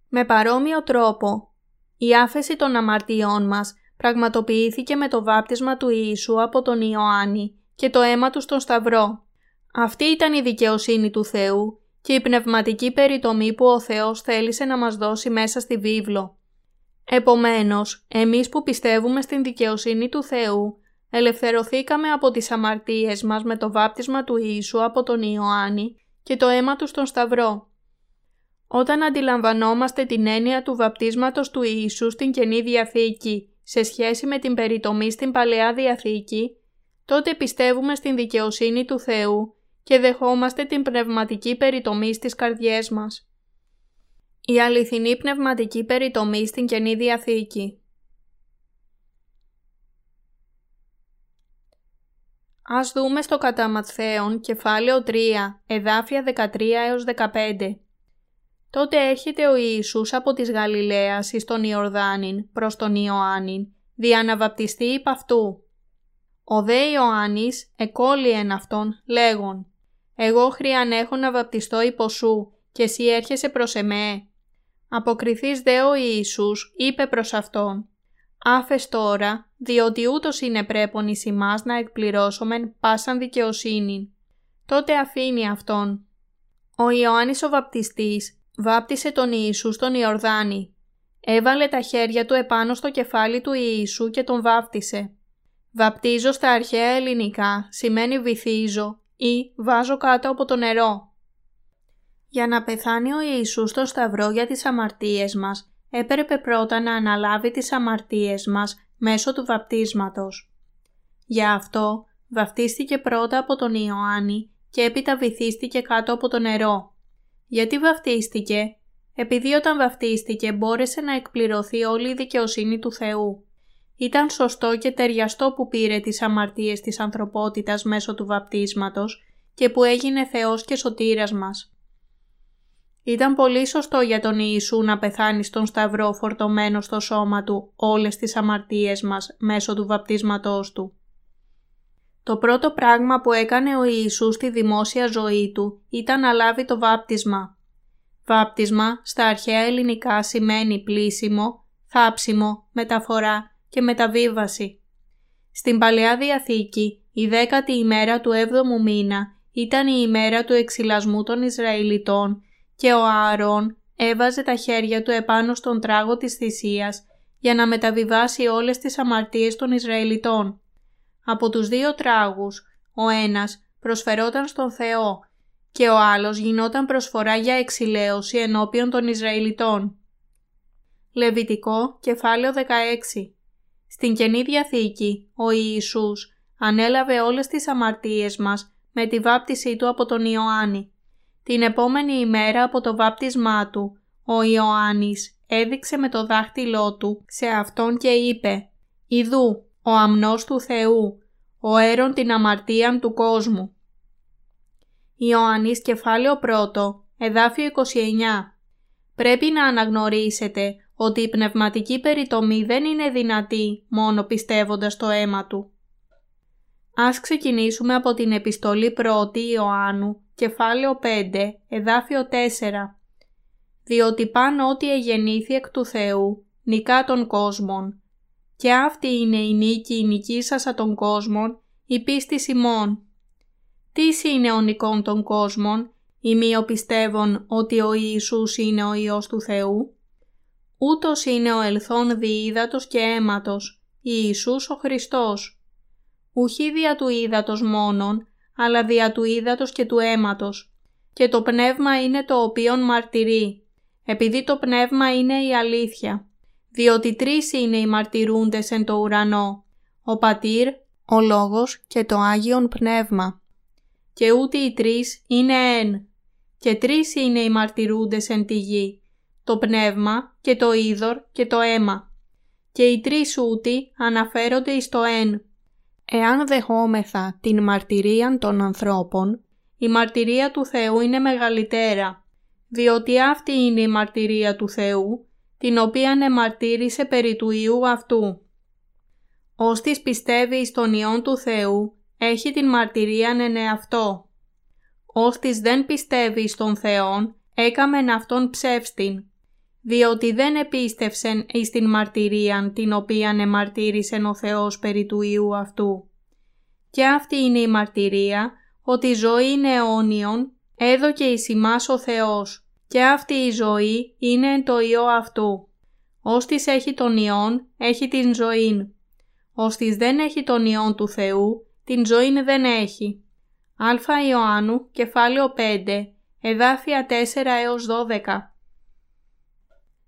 Με παρόμοιο τρόπο, η άφεση των αμαρτιών μας πραγματοποιήθηκε με το βάπτισμα του Ιησού από τον Ιωάννη και το αίμα του στον Σταυρό. Αυτή ήταν η δικαιοσύνη του Θεού και η πνευματική περιτομή που ο Θεός θέλησε να μας δώσει μέσα στη βίβλο. Επομένως, εμείς που πιστεύουμε στην δικαιοσύνη του Θεού, ελευθερωθήκαμε από τις αμαρτίες μας με το βάπτισμα του Ιησού από τον Ιωάννη και το αίμα του στον Σταυρό. Όταν αντιλαμβανόμαστε την έννοια του βαπτίσματος του Ιησού στην Καινή Διαθήκη σε σχέση με την περιτομή στην Παλαιά Διαθήκη, τότε πιστεύουμε στην δικαιοσύνη του Θεού και δεχόμαστε την πνευματική περιτομή στις καρδιές μας. Η αληθινή πνευματική περιτομή στην Καινή Διαθήκη Ας δούμε στο κατά Ματθαίον, κεφάλαιο 3, εδάφια 13 έως 15. Τότε έρχεται ο Ιησούς από της Γαλιλαίας εις τον Ιορδάνην προς τον Ιωάννην, δια να βαπτιστεί υπ' αυτού. Ο δε Ιωάννης εκόλυεν αυτόν λέγον «Εγώ χρειαν έχω να βαπτιστώ υπό σου και εσύ έρχεσαι προς εμέ». Αποκριθείς δε ο Ιησούς είπε προς αυτόν «Άφες τώρα, διότι ούτως είναι πρέπον εις ημάς να εκπληρώσομεν πάσαν δικαιοσύνη». Τότε αφήνει αυτόν. Ο Ιωάννης ο βαπτιστής βάπτισε τον Ιησού στον Ιορδάνη. Έβαλε τα χέρια του επάνω στο κεφάλι του Ιησού και τον βάπτισε. Βαπτίζω στα αρχαία ελληνικά σημαίνει βυθίζω ή βάζω κάτω από το νερό. Για να πεθάνει ο Ιησούς στο σταυρό για τις αμαρτίες μας, έπρεπε πρώτα να αναλάβει τις αμαρτίες μας μέσω του βαπτίσματος. Γι' αυτό βαπτίστηκε πρώτα από τον Ιωάννη και έπειτα βυθίστηκε κάτω από το νερό. Γιατί βαφτίστηκε; Επειδή όταν βαφτίστηκε μπόρεσε να εκπληρωθεί όλη η δικαιοσύνη του Θεού. Ήταν σωστό και ταιριαστό που πήρε τις αμαρτίες της ανθρωπότητας μέσω του βαπτίσματος και που έγινε Θεός και σωτήρας μας. Ήταν πολύ σωστό για τον Ιησού να πεθάνει στον Σταυρό φορτωμένο στο σώμα του όλες τις αμαρτίες μας μέσω του βαπτίσματός του. Το πρώτο πράγμα που έκανε ο Ιησούς στη δημόσια ζωή του ήταν να λάβει το βάπτισμα. Βάπτισμα στα αρχαία ελληνικά σημαίνει πλήσιμο, θάψιμο, μεταφορά και μεταβίβαση. Στην Παλαιά Διαθήκη η δέκατη ημέρα του έβδομου μήνα ήταν η ημέρα του εξυλασμού των Ισραηλιτών και ο Ααρών έβαζε τα χέρια του επάνω στον τράγο της θυσίας για να μεταβιβάσει όλες τις αμαρτίες των Ισραηλιτών. Από τους δύο τράγους, ο ένας προσφερόταν στον Θεό και ο άλλος γινόταν προσφορά για εξηλαίωση ενώπιον των Ισραηλιτών. Λεβιτικό, κεφάλαιο 16 Στην Καινή Διαθήκη, ο Ιησούς ανέλαβε όλες τις αμαρτίες μας με τη βάπτισή του από τον Ιωάννη. Την επόμενη ημέρα από το βάπτισμά του, ο Ιωάννης έδειξε με το δάχτυλό του σε αυτόν και είπε «Ιδού, ο αμνός του Θεού, ο έρον την αμαρτίαν του κόσμου». Ιωάννης κεφάλαιο 1, εδάφιο 29 Πρέπει να αναγνωρίσετε ότι η πνευματική περιτομή δεν είναι δυνατή μόνο πιστεύοντας το αίμα του. Ας ξεκινήσουμε από την επιστολή 1η Ιωάννου, κεφάλαιο 5, εδάφιο 4. Διότι πάνω ότι εγεννήθη εκ του Θεού, νικά των κόσμων. Και αυτή είναι η νίκη η νικήσασα των κόσμων, η πίστη ημών. Τις είναι ο νικών των κόσμων, οι μη πιστεύουν ότι ο Ιησούς είναι ο Υιός του Θεού. Ούτως είναι ο ελθόν διείδατος και αίματος, Ιησούς ο Χριστός. Ουχή δια του ύδατος μόνον, αλλά δια του ύδατος και του αίματος. Και το πνεύμα είναι το οποίον μαρτυρεί, επειδή το πνεύμα είναι η αλήθεια. Διότι τρεις είναι οι μαρτυρούντες εν το ουρανό, ο Πατήρ, ο Λόγος και το Άγιον Πνεύμα. Και ούτε οι τρεις είναι εν. Και τρεις είναι οι μαρτυρούντες εν τη γη, το πνεύμα και το είδωρ και το αίμα. Και οι τρεις ούτοι αναφέρονται εις το εν. Εάν δεχόμεθα την μαρτυρία των ανθρώπων, η μαρτυρία του Θεού είναι μεγαλύτερα, διότι αυτή είναι η μαρτυρία του Θεού, την οποία εμαρτύρησε περί του Ιού αυτού. Όστις πιστεύει στον Υιόν του Θεού, έχει την μαρτυρία εν εαυτό. Όστις δεν πιστεύει στον Θεόν, έκαμεν αυτόν ψεύστην, διότι δεν επίστευσεν εις την μαρτυρίαν την οποίαν εμαρτύρησεν ο Θεός περί του Ιού αυτού. Και αυτή είναι η μαρτυρία, ότι η ζωή είναι αιώνιον, έδωκε εις ημάς ο Θεός, και αυτή η ζωή είναι εν το Υιό αυτού. Όστις έχει τον Υιόν, έχει την ζωήν. Όστις δεν έχει τον Υιόν του Θεού, την ζωήν δεν έχει. Α Ιωάννου, κεφάλαιο 5, εδάφια 4 έως 12.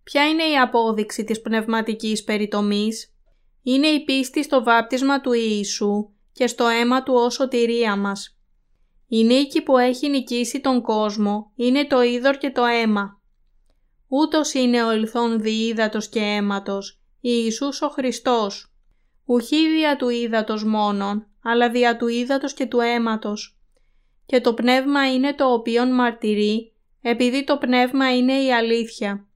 Ποια είναι η απόδειξη της πνευματικής περιτομής; Είναι η πίστη στο βάπτισμα του Ιησού και στο αίμα του ως σωτηρία μας. Η νίκη που έχει νικήσει τον κόσμο είναι το είδωρ και το αίμα. Ούτως είναι ο ελθόν διείδατος και αίματος, Ιησούς ο Χριστός. Ουχή δια του ύδατος μόνον, αλλά δια του ύδατος και του αίματος. Και το πνεύμα είναι το οποίον μαρτυρεί, επειδή το πνεύμα είναι η αλήθεια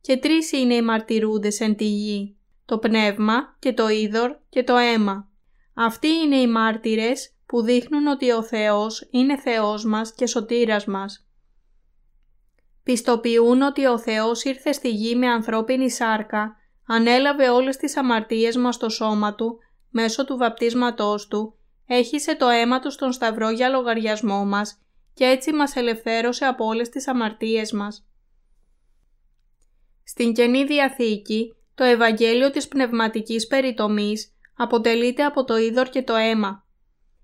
και τρεις είναι οι μαρτυρούντες εν τη γη, το πνεύμα και το είδωρ και το αίμα. Αυτοί είναι οι μάρτυρες που δείχνουν ότι ο Θεός είναι Θεός μας και σωτήρας μας. Πιστοποιούν ότι ο Θεός ήρθε στη γη με ανθρώπινη σάρκα, ανέλαβε όλες τις αμαρτίες μας στο σώμα Του, μέσω του βαπτίσματός Του, έχισε το αίμα Του στον σταυρό για λογαριασμό μας και έτσι μας ελευθέρωσε από όλες τις αμαρτίες μας. Στην Καινή Διαθήκη, το Ευαγγέλιο της Πνευματικής Περιτομής αποτελείται από το είδωρ και το αίμα.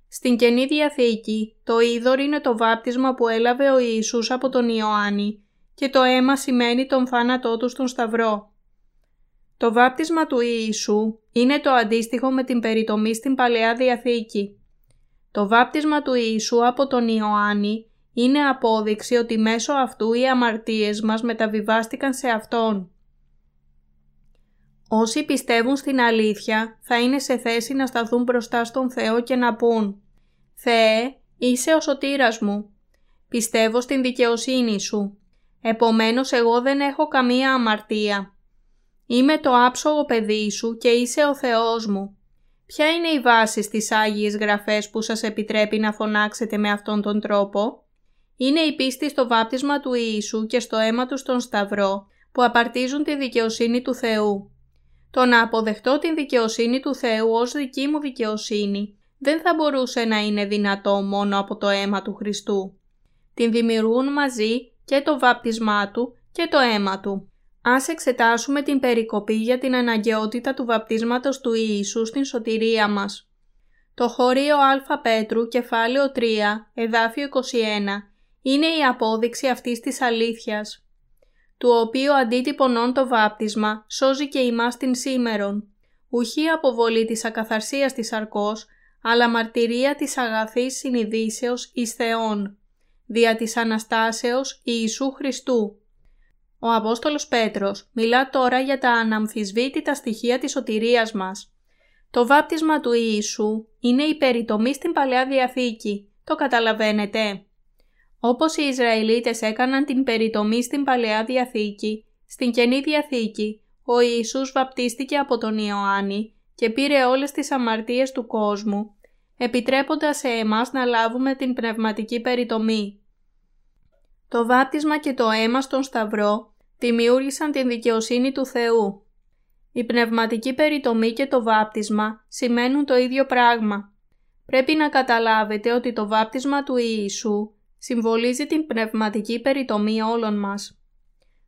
Στην Καινή Διαθήκη, το είδωρ είναι το βάπτισμα που έλαβε ο Ιησούς από τον Ιωάννη και το αίμα σημαίνει τον θάνατό του στον Σταυρό. Το βάπτισμα του Ιησού είναι το αντίστοιχο με την περιτομή στην Παλαιά Διαθήκη. Το βάπτισμα του Ιησού από τον Ιωάννη είναι απόδειξη ότι μέσω αυτού οι αμαρτίες μας μεταβιβάστηκαν σε Αυτόν. Όσοι πιστεύουν στην αλήθεια θα είναι σε θέση να σταθούν μπροστά στον Θεό και να πούν «Θεέ, είσαι ο σωτήρας μου. Πιστεύω στην δικαιοσύνη Σου. Επομένως εγώ δεν έχω καμία αμαρτία. Είμαι το άψογο παιδί Σου και είσαι ο Θεός μου. Ποια είναι η βάση στις Άγιες Γραφές που σας επιτρέπει να φωνάξετε με αυτόν τον τρόπο; Είναι η πίστη στο βάπτισμα του Ιησού και στο αίμα του στον Σταυρό που απαρτίζουν τη δικαιοσύνη του Θεού. Το να αποδεχτώ την δικαιοσύνη του Θεού ως δική μου δικαιοσύνη δεν θα μπορούσε να είναι δυνατό μόνο από το αίμα του Χριστού. Την δημιουργούν μαζί και το βάπτισμά του και το αίμα του. Ας εξετάσουμε την περικοπή για την αναγκαιότητα του βαπτίσματος του Ιησού στην σωτηρία μας. Το χώριο Α Πέτρου, κεφάλαιο 3, εδάφιο 21, είναι η απόδειξη αυτής της αλήθειας, του οποίου αντίτυπωνών το βάπτισμα σώζει και ημάς την σήμερον, ουχή αποβολή της ακαθαρσίας της αρκός, αλλά μαρτυρία της αγαθής συνειδήσεως εις Θεόν, δια της Αναστάσεως Ιησού Χριστού. Ο Απόστολος Πέτρος μιλά τώρα για τα αναμφισβήτητα στοιχεία της σωτηρίας μας. Το βάπτισμα του Ιησού είναι η περιτομή στην Παλαιά Διαθήκη, το καταλαβαίνετε. Όπως οι Ισραηλίτες έκαναν την περιτομή στην Παλαιά Διαθήκη, στην Καινή Διαθήκη, ο Ιησούς βαπτίστηκε από τον Ιωάννη και πήρε όλες τις αμαρτίες του κόσμου, επιτρέποντας σε εμάς να λάβουμε την πνευματική περιτομή. Το βάπτισμα και το αίμα στον Σταυρό δημιούργησαν την δικαιοσύνη του Θεού. Η πνευματική περιτομή και το βάπτισμα σημαίνουν το ίδιο πράγμα. Πρέπει να καταλάβετε ότι το βάπτισμα του Ιησού συμβολίζει την πνευματική περιτομή όλων μας,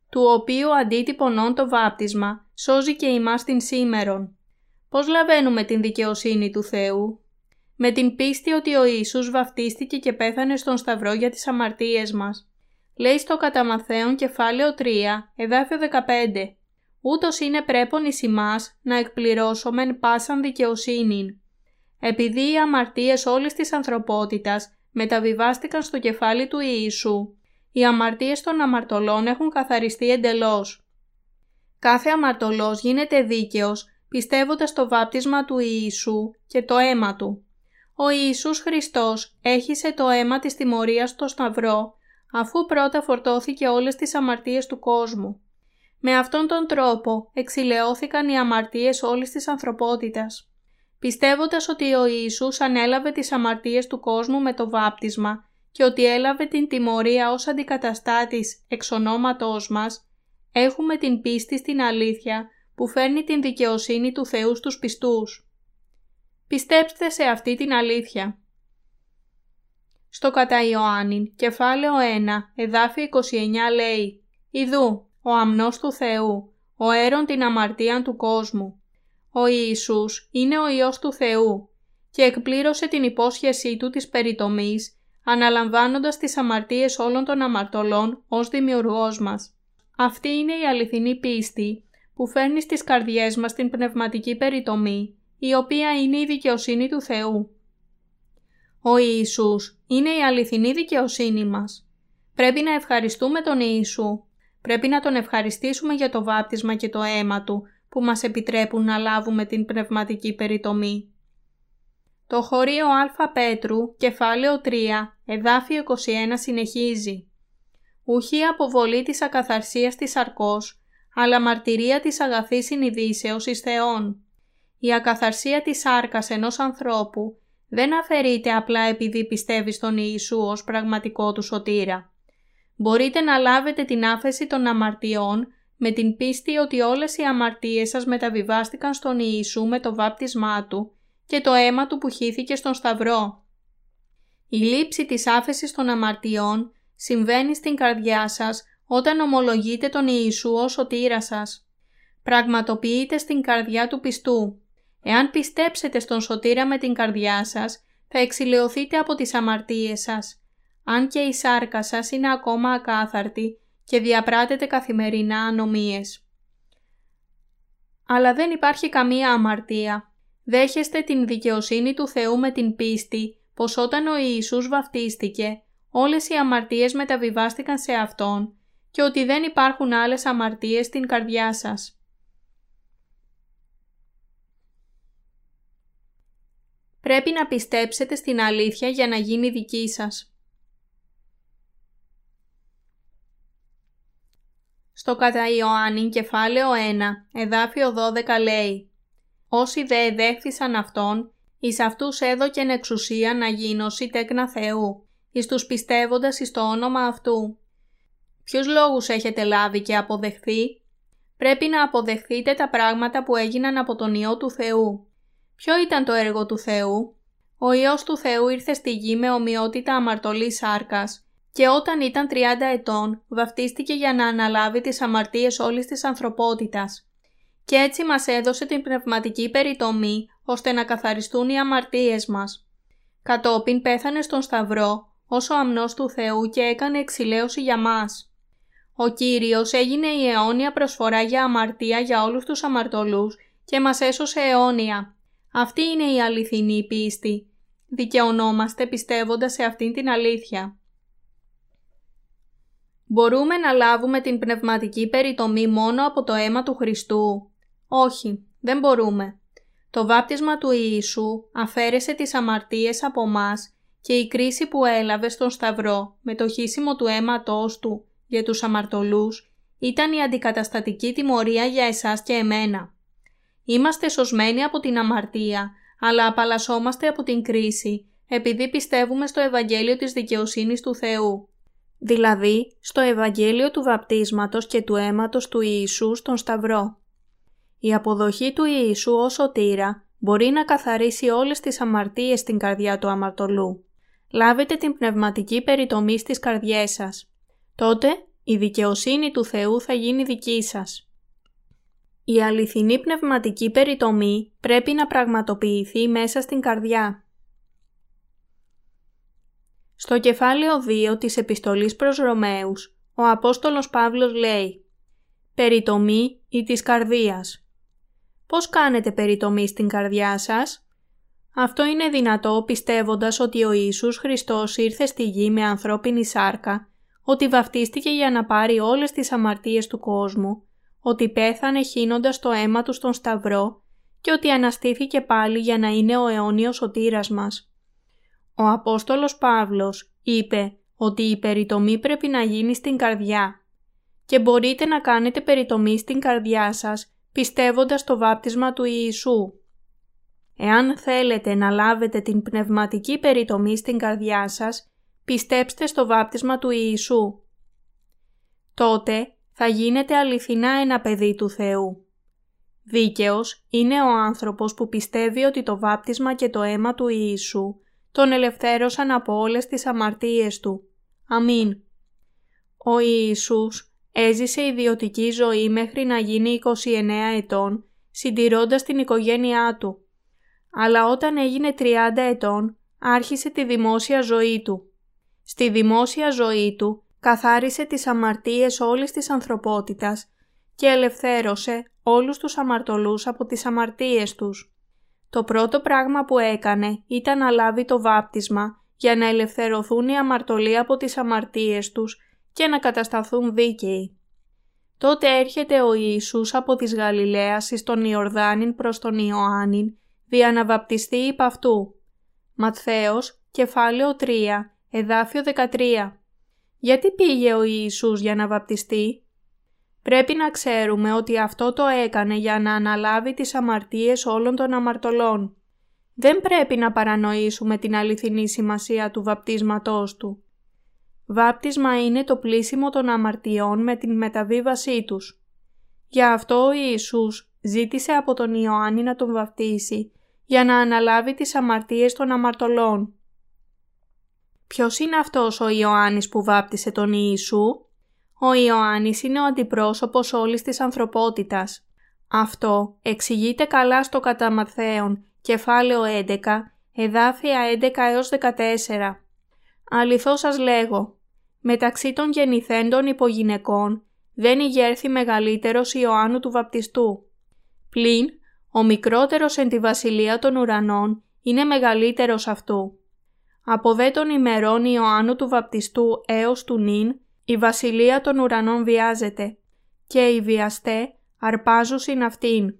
του οποίου αντίτυπωνών το βάπτισμα σώζει και ημάς την σήμερον. Πώς λαβαίνουμε την δικαιοσύνη του Θεού; Με την πίστη ότι ο Ιησούς βαφτίστηκε και πέθανε στον Σταυρό για τις αμαρτίες μας. Λέει στο κατά Μαθαίον κεφάλαιο 3, εδάφιο 15. Ούτως είναι πρέπον εις ημάς να εκπληρώσομεν πάσαν δικαιοσύνην. Επειδή οι αμαρτίες όλης της ανθρωπότητας μεταβιβάστηκαν στο κεφάλι του Ιησού, οι αμαρτίες των αμαρτωλών έχουν καθαριστεί εντελώς. Κάθε αμαρτωλός γίνεται δίκαιος πιστεύοντας το βάπτισμα του Ιησού και το αίμα Του. Ο Ιησούς Χριστός έχισε το αίμα της τιμωρίας στο Σταυρό, αφού πρώτα φορτώθηκε όλες τις αμαρτίες του κόσμου. Με αυτόν τον τρόπο εξηλαιώθηκαν οι αμαρτίες όλης της ανθρωπότητας. Πιστεύοντας ότι ο Ιησούς ανέλαβε τις αμαρτίες του κόσμου με το βάπτισμα και ότι έλαβε την τιμωρία ως αντικαταστάτης εξ ονόματός μας, έχουμε την πίστη στην αλήθεια που φέρνει την δικαιοσύνη του Θεού στους πιστούς. Πιστέψτε σε αυτή την αλήθεια. Στο κατά Ιωάννην, κεφάλαιο 1, εδάφιο 29 λέει «Ιδού, ο αμνός του Θεού, ο έρον την αμαρτία του κόσμου. Ο Ιησούς είναι ο Υιός του Θεού και εκπλήρωσε την υπόσχεσή του της περιτομής, αναλαμβάνοντας τις αμαρτίες όλων των αμαρτωλών ως δημιουργός μας. Αυτή είναι η αληθινή πίστη που φέρνει στις καρδιές μας την πνευματική περιτομή, η οποία είναι η δικαιοσύνη του Θεού. Ο Ιησούς είναι η αληθινή δικαιοσύνη μας. Πρέπει να ευχαριστούμε τον Ιησού. Πρέπει να τον ευχαριστήσουμε για το βάπτισμα και το αίμα Του που μας επιτρέπουν να λάβουμε την πνευματική περιτομή. Το χωρίο Α Πέτρου, κεφάλαιο 3, εδάφιο 21 συνεχίζει. Ουχή αποβολή της ακαθαρσίας της αρκός, αλλά μαρτυρία της αγαθής συνειδήσεως εις Θεόν. Η ακαθαρσία της σάρκας ενός ανθρώπου δεν αφαιρείται απλά επειδή πιστεύει στον Ιησού ως πραγματικό του σωτήρα. Μπορείτε να λάβετε την άφεση των αμαρτιών με την πίστη ότι όλες οι αμαρτίες σας μεταβιβάστηκαν στον Ιησού με το βάπτισμά Του και το αίμα Του που χύθηκε στον Σταυρό. Η λήψη της άφεσης των αμαρτιών συμβαίνει στην καρδιά σας όταν ομολογείτε τον Ιησού ως σωτήρα σας. Πραγματοποιείτε στην καρδιά του πιστού. Εάν πιστέψετε στον σωτήρα με την καρδιά σας, θα εξηλαιωθείτε από τις αμαρτίες σας. Αν και η σάρκα σας είναι ακόμα ακάθαρτη και διαπράτετε καθημερινά ανομίες. Αλλά δεν υπάρχει καμία αμαρτία. Δέχεστε την δικαιοσύνη του Θεού με την πίστη πως όταν ο Ιησούς βαφτίστηκε, όλες οι αμαρτίες μεταβιβάστηκαν σε Αυτόν και ότι δεν υπάρχουν άλλες αμαρτίες στην καρδιά σας. Πρέπει να πιστέψετε στην αλήθεια για να γίνει δική σας. Στο κατά Ιωάννη κεφάλαιο 1, εδάφιο 12 λέει «Όσοι δε εδέχθησαν Αυτόν, εις αυτούς έδωκεν εξουσία να γίνωσι τέκνα Θεού, εις τους πιστεύοντας εις το όνομα Αυτού, Ποιους λόγους έχετε λάβει και αποδεχθεί; Πρέπει να αποδεχθείτε τα πράγματα που έγιναν από τον Υιό του Θεού. Ποιο ήταν το έργο του Θεού; Ο Υιός του Θεού ήρθε στη γη με ομοιότητα αμαρτωλής σάρκας και όταν ήταν 30 ετών βαφτίστηκε για να αναλάβει τις αμαρτίες όλης της ανθρωπότητας. Και έτσι μας έδωσε την πνευματική περιτομή ώστε να καθαριστούν οι αμαρτίες μας. Κατόπιν πέθανε στον Σταυρό ως ο αμνός του Θεού και έκανε εξηλαίωση για μας. Ο Κύριος έγινε η αιώνια προσφορά για αμαρτία για όλους τους αμαρτωλούς και μας έσωσε αιώνια. Αυτή είναι η αληθινή πίστη. Δικαιωνόμαστε πιστεύοντας σε αυτήν την αλήθεια. Μπορούμε να λάβουμε την πνευματική περιτομή μόνο από το αίμα του Χριστού. Όχι, δεν μπορούμε. Το βάπτισμα του Ιησού αφαίρεσε τις αμαρτίες από μας και η κρίση που έλαβε στον Σταυρό με το χύσιμο του αίματός του για τους αμαρτωλούς ήταν η αντικαταστατική τιμωρία για εσάς και εμένα. Είμαστε σωσμένοι από την αμαρτία, αλλά απαλλασσόμαστε από την κρίση επειδή πιστεύουμε στο Ευαγγέλιο της δικαιοσύνης του Θεού δηλαδή στο Ευαγγέλιο του βαπτίσματος και του αίματος του Ιησού στον Σταυρό. Η αποδοχή του Ιησού ως σωτήρα μπορεί να καθαρίσει όλες τις αμαρτίες στην καρδιά του αμαρτωλού. Λάβετε την πνευματική περιτομή στις καρδιές σας. Τότε η δικαιοσύνη του Θεού θα γίνει δική σας. Η αληθινή πνευματική περιτομή πρέπει να πραγματοποιηθεί μέσα στην καρδιά. Στο κεφάλαιο 2 της επιστολής προς Ρωμαίους, ο Απόστολος Παύλος λέει «Περιτομή ή της καρδίας». Πώς κάνετε περιτομή στην καρδιά σας; Αυτό είναι δυνατό πιστεύοντας ότι ο Ιησούς Χριστός ήρθε στη γη με ανθρώπινη σάρκα, ότι βαφτίστηκε για να πάρει όλες τις αμαρτίες του κόσμου, ότι πέθανε χύνοντας το αίμα του στον Σταυρό και ότι αναστήθηκε πάλι για να είναι ο αιώνιος σωτήρας μας. Ο Απόστολος Παύλος είπε ότι η περιτομή πρέπει να γίνει στην καρδιά και μπορείτε να κάνετε περιτομή στην καρδιά σας πιστεύοντας το βάπτισμα του Ιησού. Εάν θέλετε να λάβετε την πνευματική περιτομή στην καρδιά σας, πιστέψτε στο βάπτισμα του Ιησού. Τότε θα γίνετε αληθινά ένα παιδί του Θεού. Δίκαιος είναι ο άνθρωπος που πιστεύει ότι το βάπτισμα και το αίμα του Ιησού τον ελευθέρωσαν από όλες τις αμαρτίες του. Αμήν. Ο Ιησούς έζησε ιδιωτική ζωή μέχρι να γίνει 29 ετών, συντηρώντας την οικογένειά του. Αλλά όταν έγινε 30 ετών, άρχισε τη δημόσια ζωή του. Στη δημόσια ζωή του καθάρισε τις αμαρτίες όλης της ανθρωπότητας και ελευθέρωσε όλους τους αμαρτωλούς από τις αμαρτίες τους. Το πρώτο πράγμα που έκανε ήταν να λάβει το βάπτισμα για να ελευθερωθούν οι αμαρτωλοί από τις αμαρτίες τους και να κατασταθούν δίκαιοι. Τότε έρχεται ο Ιησούς από της Γαλιλαίας εις τον Ιορδάνην προς τον Ιωάννην, δια να βαπτιστεί υπ' αυτού. Ματθαίος, κεφάλαιο 3, εδάφιο 13. Γιατί πήγε ο Ιησούς για να βαπτιστεί; Πρέπει να ξέρουμε ότι αυτό το έκανε για να αναλάβει τις αμαρτίες όλων των αμαρτωλών. Δεν πρέπει να παρανοήσουμε την αληθινή σημασία του βαπτίσματός του. Βάπτισμα είναι το πλήσιμο των αμαρτιών με την μεταβίβασή τους. Γι' αυτό ο Ιησούς ζήτησε από τον Ιωάννη να τον βαπτίσει για να αναλάβει τις αμαρτίες των αμαρτωλών. Ποιος είναι αυτός ο Ιωάννης που βάπτισε τον Ιησού; Ο Ιωάννης είναι ο αντιπρόσωπος όλης της ανθρωπότητας. Αυτό εξηγείται καλά στο κατά Ματθαίον, κεφάλαιο 11, εδάφια 11 έως 14. Αληθώς σας λέγω, μεταξύ των γεννηθέντων υπογυναικών δεν ηγέρθη μεγαλύτερος Ιωάννου του Βαπτιστού. Πλην, ο μικρότερος εν τη βασιλεία των ουρανών είναι μεγαλύτερος αυτού. Από δε των ημερών Ιωάννου του Βαπτιστού έως του νυν, η βασιλεία των ουρανών βιάζεται και οι βιαστέ αρπάζουσιν αυτήν.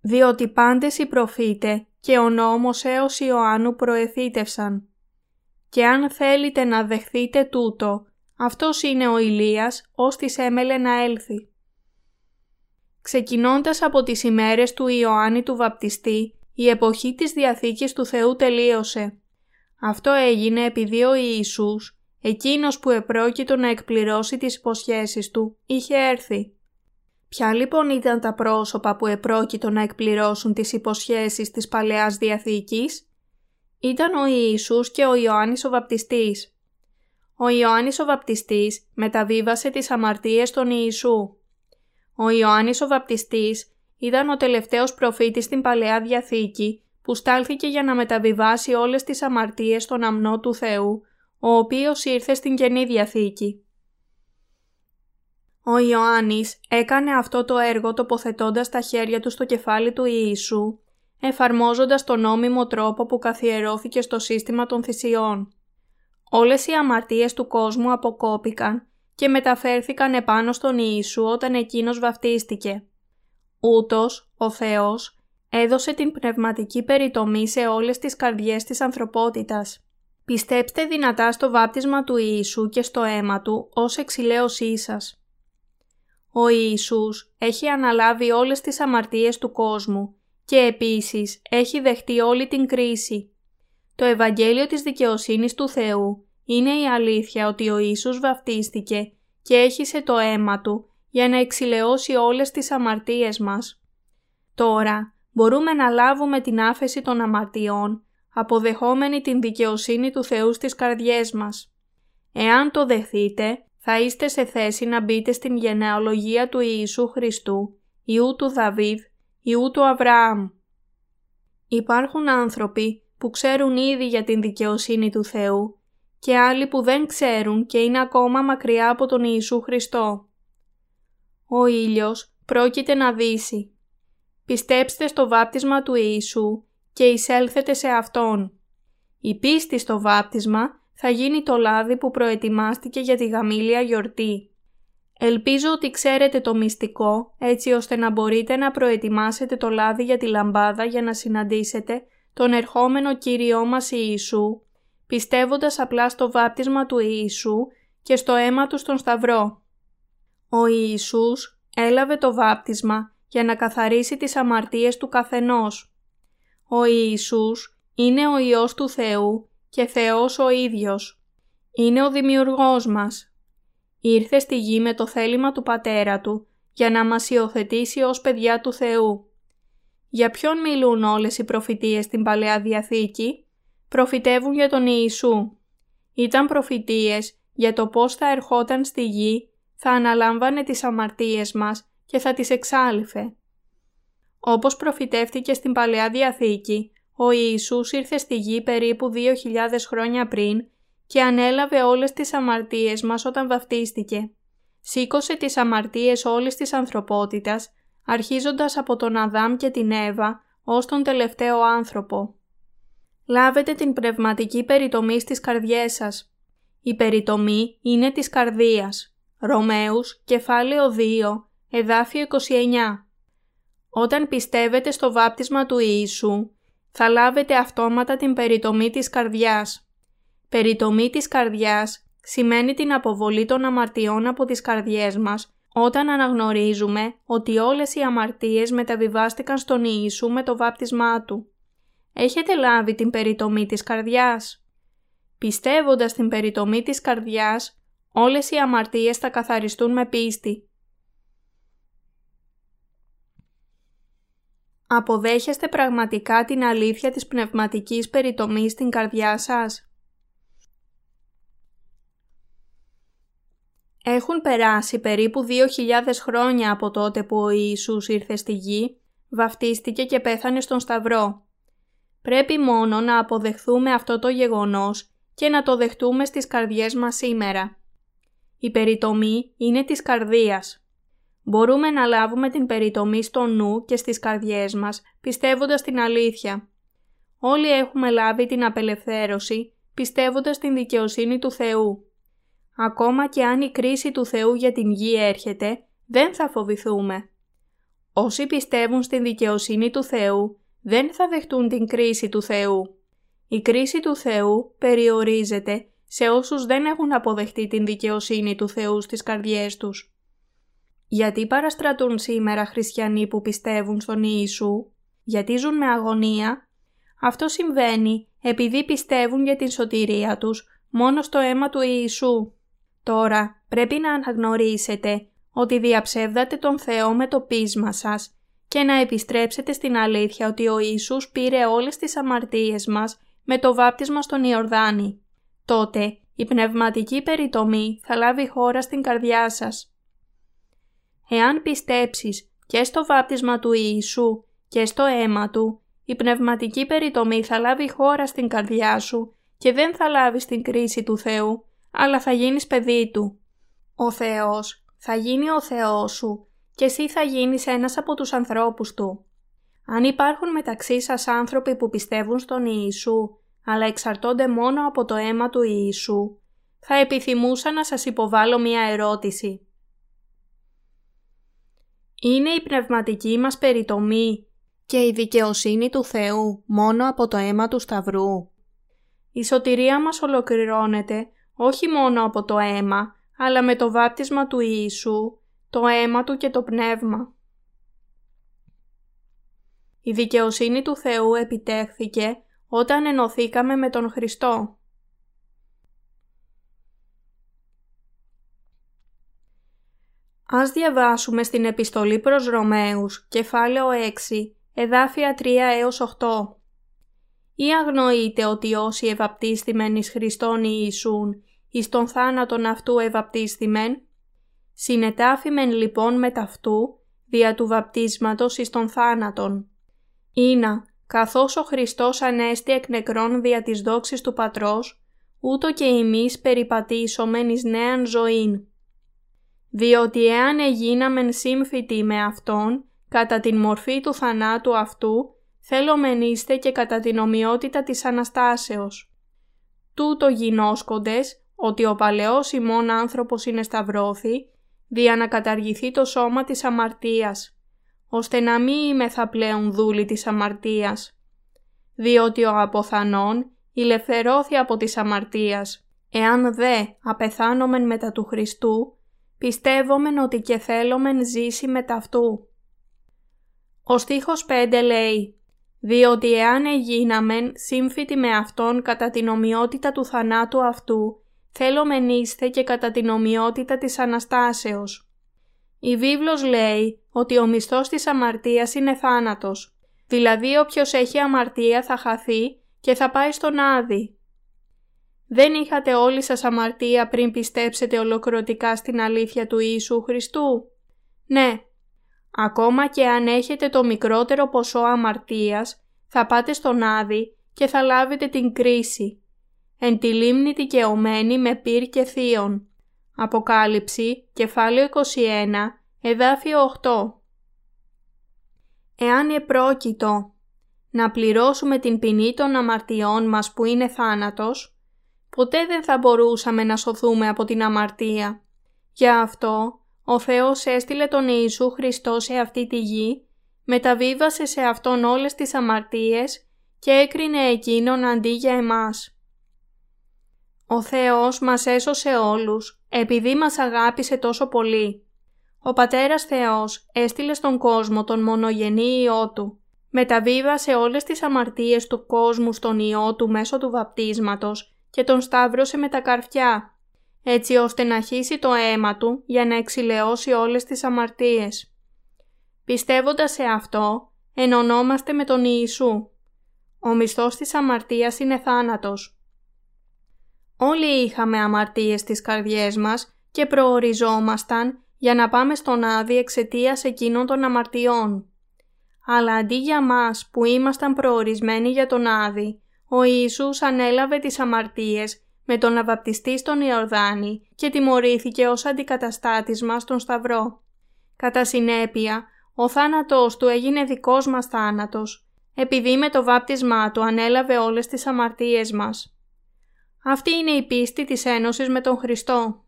Διότι πάντες οι προφήτε και ο νόμος έως Ιωάννου προεθήτευσαν. Και αν θέλετε να δεχθείτε τούτο, αυτός είναι ο Ηλίας, ως της έμελε να έλθει. Ξεκινώντας από τις ημέρες του Ιωάννη του Βαπτιστή, η εποχή της Διαθήκης του Θεού τελείωσε. Αυτό έγινε επειδή ο Ιησούς Εκείνος που επρόκειτο να εκπληρώσει τις υποσχέσεις του είχε έρθει. Ποια λοιπόν ήταν τα πρόσωπα που επρόκειτο να εκπληρώσουν τις υποσχέσεις της Παλαιάς Διαθήκης; Ήταν ο Ιησούς και ο Ιωάννης ο Βαπτιστής. Ο Ιωάννης ο Βαπτιστής μεταβίβασε τις αμαρτίες των Ιησού. Ο Ιωάννης ο Βαπτιστής ήταν ο τελευταίος προφήτης στην Παλαιά Διαθήκη που στάλθηκε για να μεταβιβάσει όλες τις αμαρτίες στον αμνό του Θεού, ο οποίος ήρθε στην Καινή Διαθήκη. Ο Ιωάννης έκανε αυτό το έργο τοποθετώντας τα χέρια του στο κεφάλι του Ιησού, εφαρμόζοντας τον νόμιμο τρόπο που καθιερώθηκε στο σύστημα των θυσιών. Όλες οι αμαρτίες του κόσμου αποκόπηκαν και μεταφέρθηκαν επάνω στον Ιησού όταν εκείνος βαφτίστηκε. Ούτως, ο Θεός, έδωσε την πνευματική περιτομή σε όλες τις καρδιές της ανθρωπότητας. Πιστέψτε δυνατά στο βάπτισμα του Ιησού και στο αίμα Του ως εξηλαίωσή σας. Ο Ιησούς έχει αναλάβει όλες τις αμαρτίες του κόσμου και επίσης έχει δεχτεί όλη την κρίση. Το Ευαγγέλιο της δικαιοσύνης του Θεού είναι η αλήθεια ότι ο Ιησούς βαφτίστηκε και έχισε το αίμα Του για να εξηλαιώσει όλες τις αμαρτίες μας. Τώρα μπορούμε να λάβουμε την άφεση των αμαρτιών αποδεχόμενοι την δικαιοσύνη του Θεού στις καρδιές μας. Εάν το δεχτείτε, θα είστε σε θέση να μπείτε στην γενεαλογία του Ιησού Χριστού, Ιού του Δαβίδ, Ιού του Αβραάμ. Υπάρχουν άνθρωποι που ξέρουν ήδη για την δικαιοσύνη του Θεού και άλλοι που δεν ξέρουν και είναι ακόμα μακριά από τον Ιησού Χριστό. Ο ήλιος πρόκειται να δύσει. Πιστέψτε στο βάπτισμα του Ιησού και εισέλθετε σε Αυτόν. Η πίστη στο βάπτισμα θα γίνει το λάδι που προετοιμάστηκε για τη γαμήλια γιορτή. Ελπίζω ότι ξέρετε το μυστικό έτσι ώστε να μπορείτε να προετοιμάσετε το λάδι για τη λαμπάδα για να συναντήσετε τον ερχόμενο Κύριό μας Ιησού, πιστεύοντας απλά στο βάπτισμα του Ιησού και στο αίμα του στον Σταυρό. Ο Ιησούς έλαβε το βάπτισμα για να καθαρίσει τις αμαρτίες του καθενός. Ο Ιησούς είναι ο Υιός του Θεού και Θεός ο ίδιος. Είναι ο Δημιουργός μας. Ήρθε στη γη με το θέλημα του Πατέρα Του για να μας υιοθετήσει ως παιδιά του Θεού. Για ποιον μιλούν όλες οι προφητείες στην Παλαιά Διαθήκη; Προφητεύουν για τον Ιησού. Ήταν προφητείες για το πώς θα ερχόταν στη γη, θα αναλάμβανε τις αμαρτίες μας και θα τις εξάλληφε. Όπως προφητεύτηκε στην Παλαιά Διαθήκη, ο Ιησούς ήρθε στη γη περίπου 2.000 χρόνια πριν και ανέλαβε όλες τις αμαρτίες μας όταν βαφτίστηκε. Σήκωσε τις αμαρτίες όλης της ανθρωπότητας, αρχίζοντας από τον Αδάμ και την Εύα ως τον τελευταίο άνθρωπο. Λάβετε την πνευματική περιτομή στις καρδιές σας. Η περιτομή είναι της καρδίας. Ρωμαίους, κεφάλαιο 2, εδάφιο 29. Όταν πιστεύετε στο βάπτισμα του Ιησού, θα λάβετε αυτόματα την περιτομή της καρδιάς. Περιτομή της καρδιάς σημαίνει την αποβολή των αμαρτιών από τις καρδιές μας όταν αναγνωρίζουμε ότι όλες οι αμαρτίες μεταβιβάστηκαν στον Ιησού με το βάπτισμά Του. Έχετε λάβει την περιτομή της καρδιάς; Πιστεύοντας την περιτομή της καρδιάς, όλες οι αμαρτίες θα καθαριστούν με πίστη. Αποδέχεστε πραγματικά την αλήθεια της πνευματικής περιτομής στην καρδιά σας; Έχουν περάσει περίπου 2.000 χρόνια από τότε που ο Ιησούς ήρθε στη γη, βαφτίστηκε και πέθανε στον Σταυρό. Πρέπει μόνο να αποδεχθούμε αυτό το γεγονός και να το δεχτούμε στις καρδιές μας σήμερα. Η περιτομή είναι της καρδίας μπορούμε να λάβουμε την περιτομή στο νου και στις καρδιές μας, πιστεύοντας την αλήθεια. Όλοι έχουμε λάβει την απελευθέρωση, πιστεύοντας την δικαιοσύνη του Θεού. Ακόμα και αν η κρίση του Θεού για την γη έρχεται, δεν θα φοβηθούμε. Όσοι πιστεύουν στην δικαιοσύνη του Θεού, δεν θα δεχτούν την κρίση του Θεού. Η κρίση του Θεού περιορίζεται σε όσους δεν έχουν αποδεχτεί την δικαιοσύνη του Θεού στις καρδιές τους. Γιατί παραστρατούν σήμερα χριστιανοί που πιστεύουν στον Ιησού, γιατί ζουν με αγωνία; Αυτό συμβαίνει επειδή πιστεύουν για την σωτηρία τους μόνο στο αίμα του Ιησού. Τώρα πρέπει να αναγνωρίσετε ότι διαψεύδατε τον Θεό με το πείσμα σας και να επιστρέψετε στην αλήθεια ότι ο Ιησούς πήρε όλες τις αμαρτίες μας με το βάπτισμα στον Ιορδάνη. Τότε η πνευματική περιτομή θα λάβει χώρα στην καρδιά σας. Εάν πιστέψεις και στο βάπτισμα του Ιησού και στο αίμα Του, η πνευματική περιτομή θα λάβει χώρα στην καρδιά σου και δεν θα λάβεις την κρίση του Θεού, αλλά θα γίνεις παιδί Του. Ο Θεός θα γίνει ο Θεός σου και εσύ θα γίνεις ένας από τους ανθρώπους Του. Αν υπάρχουν μεταξύ σας άνθρωποι που πιστεύουν στον Ιησού, αλλά εξαρτώνται μόνο από το αίμα του Ιησού, θα επιθυμούσα να σας υποβάλω μία ερώτηση. Είναι η πνευματική μας περιτομή και η δικαιοσύνη του Θεού μόνο από το αίμα του Σταυρού. Η σωτηρία μας ολοκληρώνεται όχι μόνο από το αίμα, αλλά με το βάπτισμα του Ιησού, το αίμα του και το πνεύμα. Η δικαιοσύνη του Θεού επιτέχθηκε όταν ενωθήκαμε με τον Χριστό. Ας διαβάσουμε στην επιστολή προς Ρωμαίους, κεφάλαιο 6, εδάφια 3 έως 8. Ή αγνοείτε ότι όσοι ευαπτίστημεν εις Χριστόν Ιησούν, εις τον θάνατον αυτού ευαπτίστημεν, συνετάφημεν λοιπόν με ταυτού, δια του βαπτίσματος εις τον θάνατον. Ήνα, καθώς ο Χριστός ανέστη εκ νεκρών δια της δόξης του Πατρός, ούτω και εμείς περιπατήσομεν εις νέαν ζωήν. Διότι εάν εγίναμεν σύμφυτοι με Αυτόν, κατά την μορφή του θανάτου αυτού, θέλομεν είστε και κατά την ομοιότητα της Αναστάσεως. Τούτο γινώσκοντες, ότι ο παλαιός ημών άνθρωπος είναι σταυρώθη, δια να καταργηθεί το σώμα της αμαρτίας, ώστε να μην θα πλέον δούλη της αμαρτίας. Διότι ο αποθανόν ηλευθερώθη από της αμαρτίας, εάν δε απεθάνομεν μετά του Χριστού, πιστεύομεν ότι και θέλομεν ζήσει μετά αυτού. Ο στίχος 5 λέει «Διότι εάν εγίναμεν σύμφυτοι με Αυτόν κατά την ομοιότητα του θανάτου αυτού, θέλομεν είστε και κατά την ομοιότητα της Αναστάσεως». Η βίβλος λέει ότι ο μισθός της αμαρτίας είναι θάνατος, δηλαδή όποιος έχει αμαρτία θα χαθεί και θα πάει στον Άδη. Δεν είχατε όλοι σας αμαρτία πριν πιστέψετε ολοκληρωτικά στην αλήθεια του Ιησού Χριστού; Ναι, ακόμα και αν έχετε το μικρότερο ποσό αμαρτίας, θα πάτε στον Άδη και θα λάβετε την κρίση. Εν τη λίμνη δικαιωμένη με πυρ και θείον. Αποκάλυψη, κεφάλαιο 21, εδάφιο 8. Εάν επρόκειτο να πληρώσουμε την ποινή των αμαρτιών μας που είναι θάνατος, ποτέ δεν θα μπορούσαμε να σωθούμε από την αμαρτία. Γι' αυτό ο Θεός έστειλε τον Ιησού Χριστό σε αυτή τη γη, μεταβίβασε σε Αυτόν όλες τις αμαρτίες και έκρινε Εκείνον αντί για εμάς. Ο Θεός μας έσωσε όλους επειδή μας αγάπησε τόσο πολύ. Ο Πατέρας Θεός έστειλε στον κόσμο τον μονογενή Υιό Του. Μεταβίβασε όλες τις αμαρτίες του κόσμου στον Υιό Του μέσω του βαπτίσματος και τον σταύρωσε με τα καρφιά, έτσι ώστε να χύσει το αίμα Του για να εξηλαιώσει όλες τις αμαρτίες. Πιστεύοντας σε αυτό, ενωνόμαστε με τον Ιησού. Ο μισθός της αμαρτίας είναι θάνατος. Όλοι είχαμε αμαρτίες στις καρδιές μας και προοριζόμασταν για να πάμε στον Άδη εξαιτίας εκείνων των αμαρτιών. Αλλά αντί για μας που ήμασταν προορισμένοι για τον Άδη, ο Ιησούς ανέλαβε τις αμαρτίες με τον να βαπτιστεί στον Ιορδάνη και τιμωρήθηκε ως αντικαταστάτης μας στον Σταυρό. Κατά συνέπεια, ο θάνατός του έγινε δικός μας θάνατος, επειδή με το βάπτισμά του ανέλαβε όλες τις αμαρτίες μας. Αυτή είναι η πίστη της Ένωσης με τον Χριστό.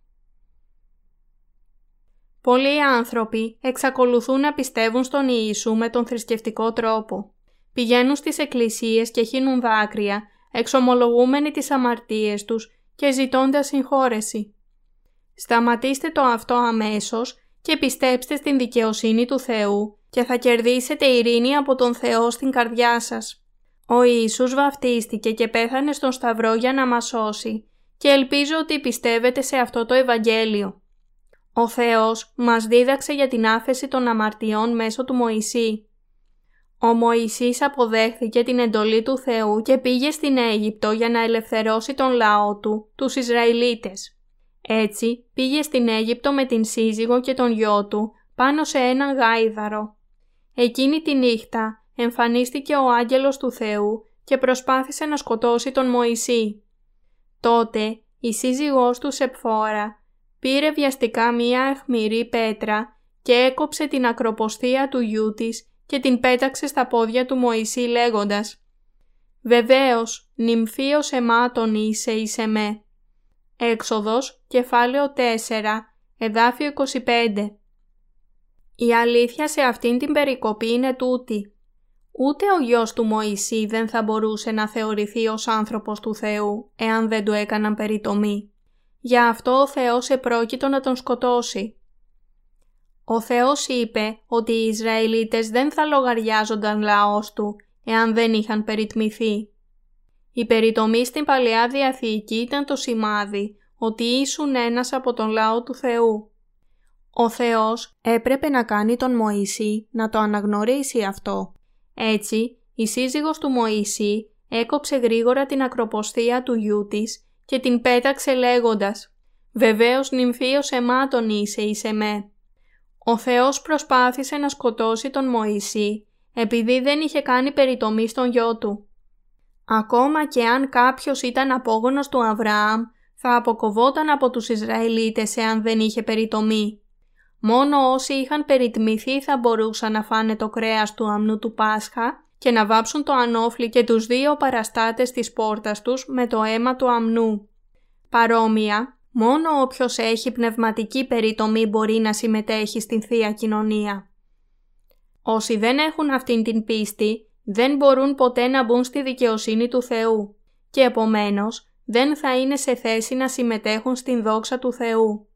Πολλοί άνθρωποι εξακολουθούν να πιστεύουν στον Ιησού με τον θρησκευτικό τρόπο. Πηγαίνουν στις εκκλησίες και χύνουν δάκρυα, εξομολογούμενοι τις αμαρτίες τους και ζητώντας συγχώρεση. Σταματήστε το αυτό αμέσως και πιστέψτε στην δικαιοσύνη του Θεού και θα κερδίσετε ειρήνη από τον Θεό στην καρδιά σας. Ο Ιησούς βαφτίστηκε και πέθανε στον Σταυρό για να μας σώσει και ελπίζω ότι πιστεύετε σε αυτό το Ευαγγέλιο. Ο Θεός μας δίδαξε για την άφεση των αμαρτιών μέσω του Μωυσή. Ο Μωυσής αποδέχθηκε την εντολή του Θεού και πήγε στην Αίγυπτο για να ελευθερώσει τον λαό του, τους Ισραηλίτες. Έτσι πήγε στην Αίγυπτο με την σύζυγο και τον γιο του πάνω σε έναν γάιδαρο. Εκείνη τη νύχτα εμφανίστηκε ο άγγελος του Θεού και προσπάθησε να σκοτώσει τον Μωυσή. Τότε η σύζυγός του Σεπφόρα πήρε βιαστικά μία αιχμηρή πέτρα και έκοψε την ακροποστία του γιού της και την πέταξε στα πόδια του Μωυσή λέγοντας «Βεβαίως, νυμφίος εμάτων είσαι είσαι με». Έξοδος, κεφάλαιο 4, εδάφιο 25 Η αλήθεια σε αυτήν την περικοπή είναι τούτη. Ούτε ο γιος του Μωυσή δεν θα μπορούσε να θεωρηθεί ως άνθρωπος του Θεού, εάν δεν του έκαναν περιτομή. Γι' αυτό ο Θεός επρόκειτο να τον σκοτώσει. Ο Θεός είπε ότι οι Ισραηλίτες δεν θα λογαριάζονταν λαός του, εάν δεν είχαν περιτμηθεί. Η περιτομή στην Παλαιά Διαθήκη ήταν το σημάδι ότι ήσουν ένας από τον λαό του Θεού. Ο Θεός έπρεπε να κάνει τον Μωυσή να το αναγνωρίσει αυτό. Έτσι, η σύζυγος του Μωυσή έκοψε γρήγορα την ακροποστία του γιού της και την πέταξε λέγοντας «Βεβαίως νυμφίος εμάτων είσαι, είσαι με». Ο Θεός προσπάθησε να σκοτώσει τον Μωυσή επειδή δεν είχε κάνει περιτομή στον γιο του. Ακόμα και αν κάποιος ήταν απόγονος του Αβραάμ, θα αποκοβόταν από τους Ισραηλίτες εάν δεν είχε περιτομή. Μόνο όσοι είχαν περιτμηθεί θα μπορούσαν να φάνε το κρέας του αμνού του Πάσχα και να βάψουν το ανώφλι και τους δύο παραστάτες της πόρτας τους με το αίμα του αμνού. Παρόμοια, μόνο όποιος έχει πνευματική περιτομή μπορεί να συμμετέχει στην Θεία Κοινωνία. Όσοι δεν έχουν αυτήν την πίστη, δεν μπορούν ποτέ να μπουν στη δικαιοσύνη του Θεού και επομένως δεν θα είναι σε θέση να συμμετέχουν στην δόξα του Θεού.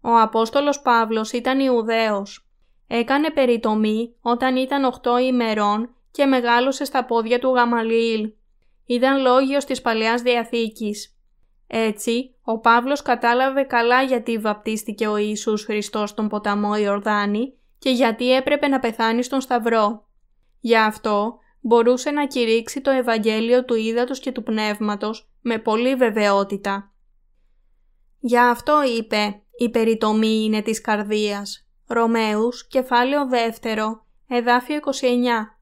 Ο Απόστολος Παύλος ήταν Ιουδαίος. Έκανε περιτομή όταν ήταν 8 ημερών και μεγάλωσε στα πόδια του Γαμαλιήλ. Ήταν λόγιος της Παλαιάς Διαθήκης. Έτσι, ο Παύλος κατάλαβε καλά γιατί βαπτίστηκε ο Ιησούς Χριστός στον ποταμό Ιορδάνη και γιατί έπρεπε να πεθάνει στον Σταυρό. Γι' αυτό μπορούσε να κηρύξει το Ευαγγέλιο του Ήδατος και του Πνεύματος με πολύ βεβαιότητα. Γι' αυτό είπε «Η περιτομή είναι της καρδίας». Ρωμαίους, κεφάλαιο 2, εδάφιο 29.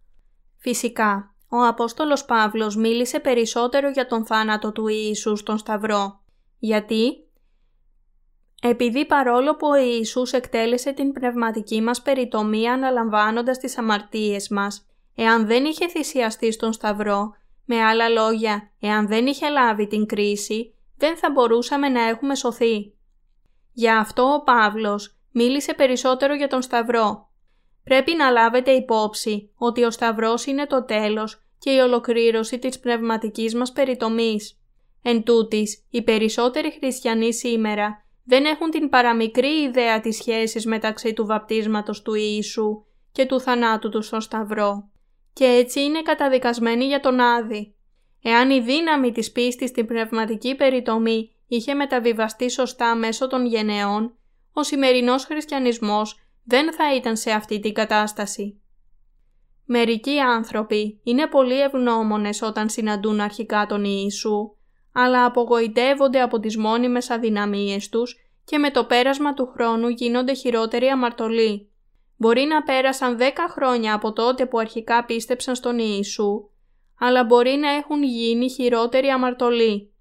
Φυσικά, ο Απόστολος Παύλος μίλησε περισσότερο για τον θάνατο του Ιησούς στον Σταυρό. Γιατί; Επειδή παρόλο που ο Ιησούς εκτέλεσε την πνευματική μας περιτομή αναλαμβάνοντας τις αμαρτίες μας, εάν δεν είχε θυσιαστεί στον Σταυρό, με άλλα λόγια, εάν δεν είχε λάβει την κρίση, δεν θα μπορούσαμε να έχουμε σωθεί. Γι' αυτό ο Παύλος μίλησε περισσότερο για τον Σταυρό. Πρέπει να λάβετε υπόψη ότι ο Σταυρός είναι το τέλος και η ολοκλήρωση της πνευματικής μας περιτομής. Εν τούτης, οι περισσότεροι χριστιανοί σήμερα δεν έχουν την παραμικρή ιδέα της σχέσης μεταξύ του βαπτίσματος του Ιησού και του θανάτου του στον Σταυρό και έτσι είναι καταδικασμένοι για τον Άδη. Εάν η δύναμη της πίστης στην πνευματική περιτομή είχε μεταβιβαστεί σωστά μέσω των γενεών, ο σημερινός χριστιανισμός δεν θα ήταν σε αυτή την κατάσταση. Μερικοί άνθρωποι είναι πολύ ευγνώμονες όταν συναντούν αρχικά τον Ιησού, αλλά απογοητεύονται από τις μόνιμες αδυναμίες τους και με το πέρασμα του χρόνου γίνονται χειρότεροι αμαρτωλοί. Μπορεί να πέρασαν δέκα χρόνια από τότε που αρχικά πίστεψαν στον Ιησού, αλλά μπορεί να έχουν γίνει χειρότεροι αμαρτωλοί.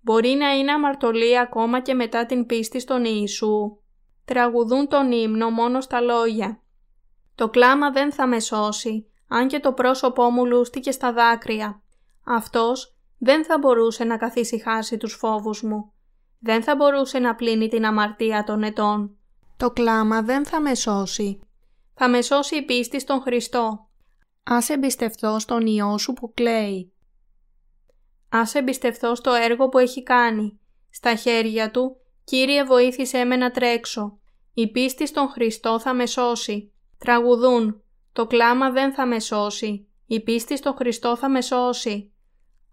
Μπορεί να είναι αμαρτωλοί ακόμα και μετά την πίστη στον Ιησού. Τραγουδούν τον ύμνο μόνο στα λόγια. Το κλάμα δεν θα με σώσει, αν και το πρόσωπό μου λούστηκε στα δάκρυα. Αυτός δεν θα μπορούσε να καθησυχάσει τους φόβους μου. Δεν θα μπορούσε να πλύνει την αμαρτία των ετών. Το κλάμα δεν θα με σώσει. Θα με σώσει η πίστη στον Χριστό. Ας εμπιστευτώ στον Υιό σου που κλαίει. Ας εμπιστευτώ στο έργο που έχει κάνει. Στα χέρια Του, Κύριε βοήθησέ με να τρέξω. Η πίστη στον Χριστό θα με σώσει. Τραγουδούν. Το κλάμα δεν θα με σώσει. Η πίστη στον Χριστό θα με σώσει.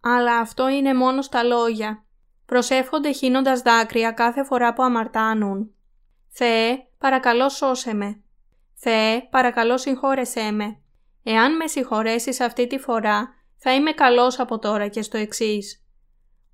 Αλλά αυτό είναι μόνο στα λόγια. Προσεύχονται χύνοντας δάκρυα κάθε φορά που αμαρτάνουν. Θεέ, παρακαλώ σώσε με. Θεέ, παρακαλώ συγχώρεσέ με. Εάν με συγχωρέσεις αυτή τη φορά, θα είμαι καλός από τώρα και στο εξής.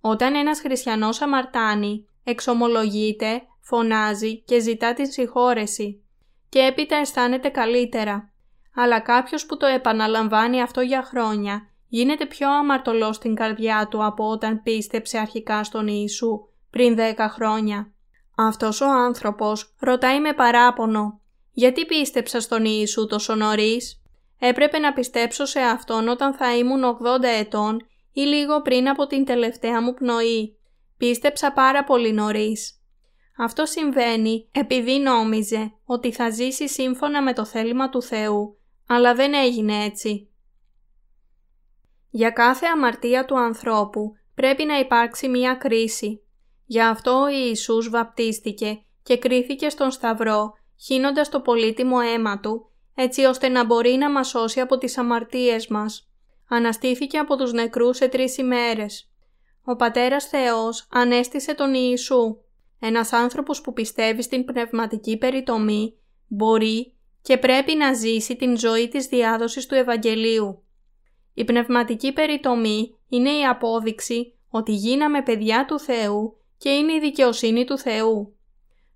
Όταν ένας χριστιανός αμαρτάνει, εξομολογείται, φωνάζει και ζητά την συγχώρεση και έπειτα αισθάνεται καλύτερα. αλλά κάποιος που το επαναλαμβάνει αυτό για χρόνια γίνεται πιο αμαρτωλός στην καρδιά του από όταν πίστεψε αρχικά στον Ιησού πριν δέκα χρόνια. Αυτός ο άνθρωπος ρωτάει με παράπονο «Γιατί πίστεψα στον Ιησού τόσο νωρίς» Έπρεπε να πιστέψω σε Αυτόν όταν θα ήμουν 80 ετών ή λίγο πριν από την τελευταία μου πνοή. Πίστεψα πάρα πολύ νωρίς. Αυτό συμβαίνει επειδή νόμιζε ότι θα ζήσει σύμφωνα με το θέλημα του Θεού, αλλά δεν έγινε έτσι. Για κάθε αμαρτία του ανθρώπου πρέπει να υπάρξει μία κρίση. Γι' αυτό ο Ιησούς βαπτίστηκε και κρίθηκε στον Σταυρό, χύνοντας το πολύτιμο αίμα Του, έτσι ώστε να μπορεί να μας σώσει από τις αμαρτίες μας. Αναστήθηκε από τους νεκρούς σε τρεις ημέρες. Ο Πατέρας Θεός ανέστησε τον Ιησού. Ένας άνθρωπος που πιστεύει στην πνευματική περιτομή μπορεί και πρέπει να ζήσει την ζωή της διάδοσης του Ευαγγελίου. Η πνευματική περιτομή είναι η απόδειξη ότι γίναμε παιδιά του Θεού και είναι η δικαιοσύνη του Θεού.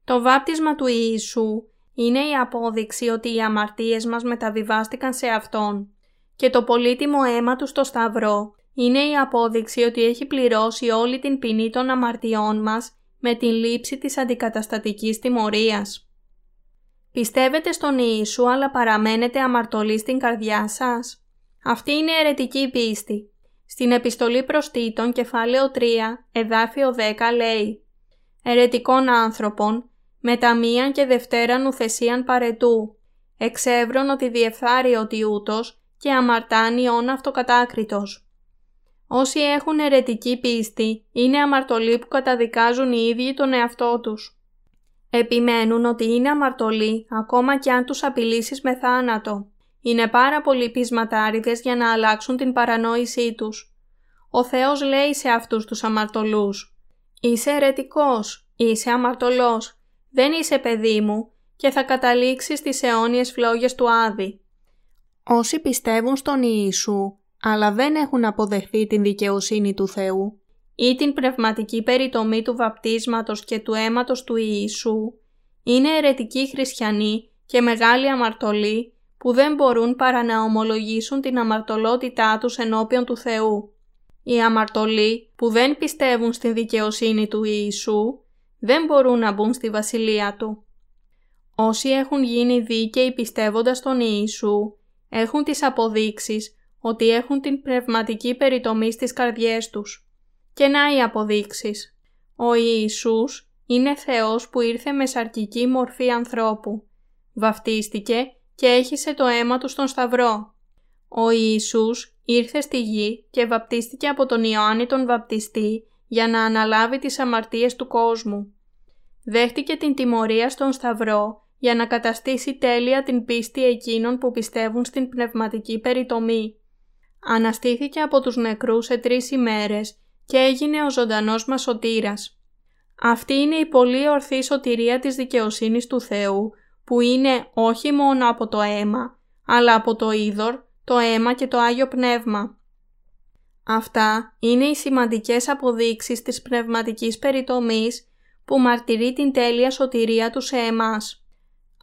Το βάπτισμα του Ιησού είναι η απόδειξη ότι οι αμαρτίες μας μεταβιβάστηκαν σε Αυτόν και το πολύτιμο αίμα Του στο Σταυρό είναι η απόδειξη ότι έχει πληρώσει όλη την ποινή των αμαρτιών μας με την λήψη της αντικαταστατικής τιμωρίας. Πιστεύετε στον Ιησού αλλά παραμένετε αμαρτωλοί στην καρδιά σας; Αυτή είναι αιρετική πίστη. Στην επιστολή προς Τίτων κεφάλαιο 3 εδάφιο 10 λέει «Ερετικών άνθρωπων με μίαν και δευτέραν ουθεσίαν παρετού, εξεύρων ότι διεφθάρει ότι ούτως και αμαρτάνει όν αυτοκατάκριτος. Όσοι έχουν ερετική πίστη είναι αμαρτωλοί που καταδικάζουν οι ίδιοι τον εαυτό τους. Επιμένουν ότι είναι αμαρτωλοί ακόμα και αν τους απειλήσεις με θάνατο. Είναι πάρα πολλοί πεισματάριδες για να αλλάξουν την παρανόησή τους. Ο Θεός λέει σε αυτούς τους αμαρτωλούς «Είσαι ερετικός, είσαι αμαρτωλός, δεν είσαι παιδί μου και θα καταλήξεις στις αιώνιες φλόγες του Άδη. Όσοι πιστεύουν στον Ιησού, αλλά δεν έχουν αποδεχθεί την δικαιοσύνη του Θεού ή την πνευματική περιτομή του βαπτίσματος και του αίματος του Ιησού, είναι αιρετικοί χριστιανοί και μεγάλοι αμαρτωλοί που δεν μπορούν παρά να ομολογήσουν την αμαρτωλότητά τους ενώπιον του Θεού. Οι αμαρτωλοί που δεν πιστεύουν στην δικαιοσύνη του Ιησού δεν μπορούν να μπουν στη βασιλεία Του. Όσοι έχουν γίνει δίκαιοι πιστεύοντας τον Ιησού, έχουν τις αποδείξεις ότι έχουν την πνευματική περιτομή στις καρδιές τους. Και να οι αποδείξεις. Ο Ιησούς είναι Θεός που ήρθε με σαρκική μορφή ανθρώπου. Βαφτίστηκε και έχισε το αίμα του στον Σταυρό. Ο Ιησούς ήρθε στη γη και βαπτίστηκε από τον Ιωάννη τον Βαπτιστή για να αναλάβει τις αμαρτίες του κόσμου. Δέχτηκε την τιμωρία στον Σταυρό για να καταστήσει τέλεια την πίστη εκείνων που πιστεύουν στην πνευματική περιτομή. Αναστήθηκε από τους νεκρούς σε τρεις ημέρες και έγινε ο ζωντανός μας σωτήρας. Αυτή είναι η πολύ ορθή σωτηρία της δικαιοσύνης του Θεού, που είναι όχι μόνο από το αίμα, αλλά από το είδωρ, το αίμα και το Άγιο Πνεύμα. Αυτά είναι οι σημαντικές αποδείξεις της πνευματικής περιτομής που μαρτυρεί την τέλεια σωτηρία του σε εμάς.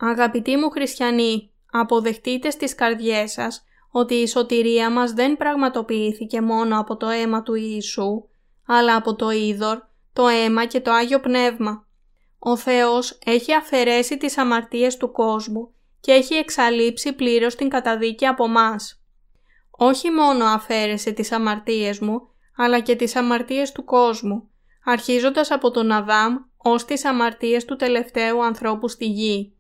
Αγαπητοί μου χριστιανοί, αποδεχτείτε στις καρδιές σας ότι η σωτηρία μας δεν πραγματοποιήθηκε μόνο από το αίμα του Ιησού, αλλά από το είδωρ, το αίμα και το Άγιο Πνεύμα. Ο Θεός έχει αφαιρέσει τις αμαρτίες του κόσμου και έχει εξαλείψει πλήρως την καταδίκη από μας όχι μόνο αφαίρεσε τις αμαρτίες μου, αλλά και τις αμαρτίες του κόσμου, αρχίζοντας από τον Αδάμ ως τις αμαρτίες του τελευταίου ανθρώπου στη γη.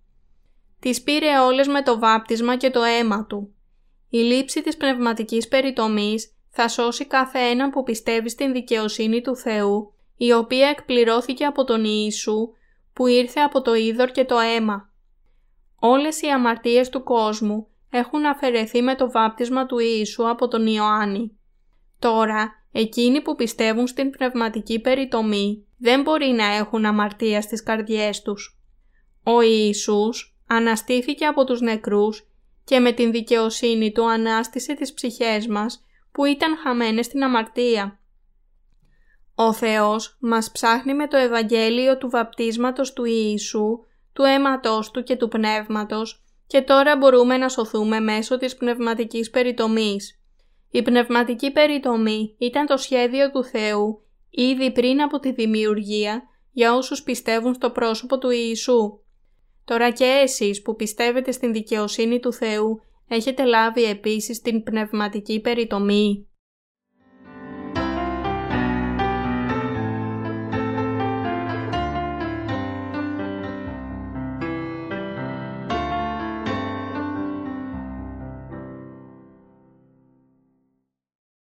Τις πήρε όλες με το βάπτισμα και το αίμα του. Η λήψη της πνευματικής περιτομής θα σώσει κάθε έναν που πιστεύει στην δικαιοσύνη του Θεού, η οποία εκπληρώθηκε από τον Ιησού που ήρθε από το είδωρ και το αίμα. Όλες οι αμαρτίες του κόσμου έχουν αφαιρεθεί με το βάπτισμα του Ιησού από τον Ιωάννη. Τώρα, εκείνοι που πιστεύουν στην πνευματική περιτομή δεν μπορεί να έχουν αμαρτία στις καρδιές τους. Ο Ιησούς αναστήθηκε από τους νεκρούς και με την δικαιοσύνη του ανάστησε τις ψυχές μας που ήταν χαμένες στην αμαρτία. Ο Θεός μας ψάχνει με το Ευαγγέλιο του βαπτίσματος του Ιησού, του αίματός Του και του Πνεύματος και τώρα μπορούμε να σωθούμε μέσω της πνευματικής περιτομής. Η πνευματική περιτομή ήταν το σχέδιο του Θεού ήδη πριν από τη δημιουργία για όσους πιστεύουν στο πρόσωπο του Ιησού. Τώρα και εσείς που πιστεύετε στην δικαιοσύνη του Θεού έχετε λάβει επίσης την πνευματική περιτομή.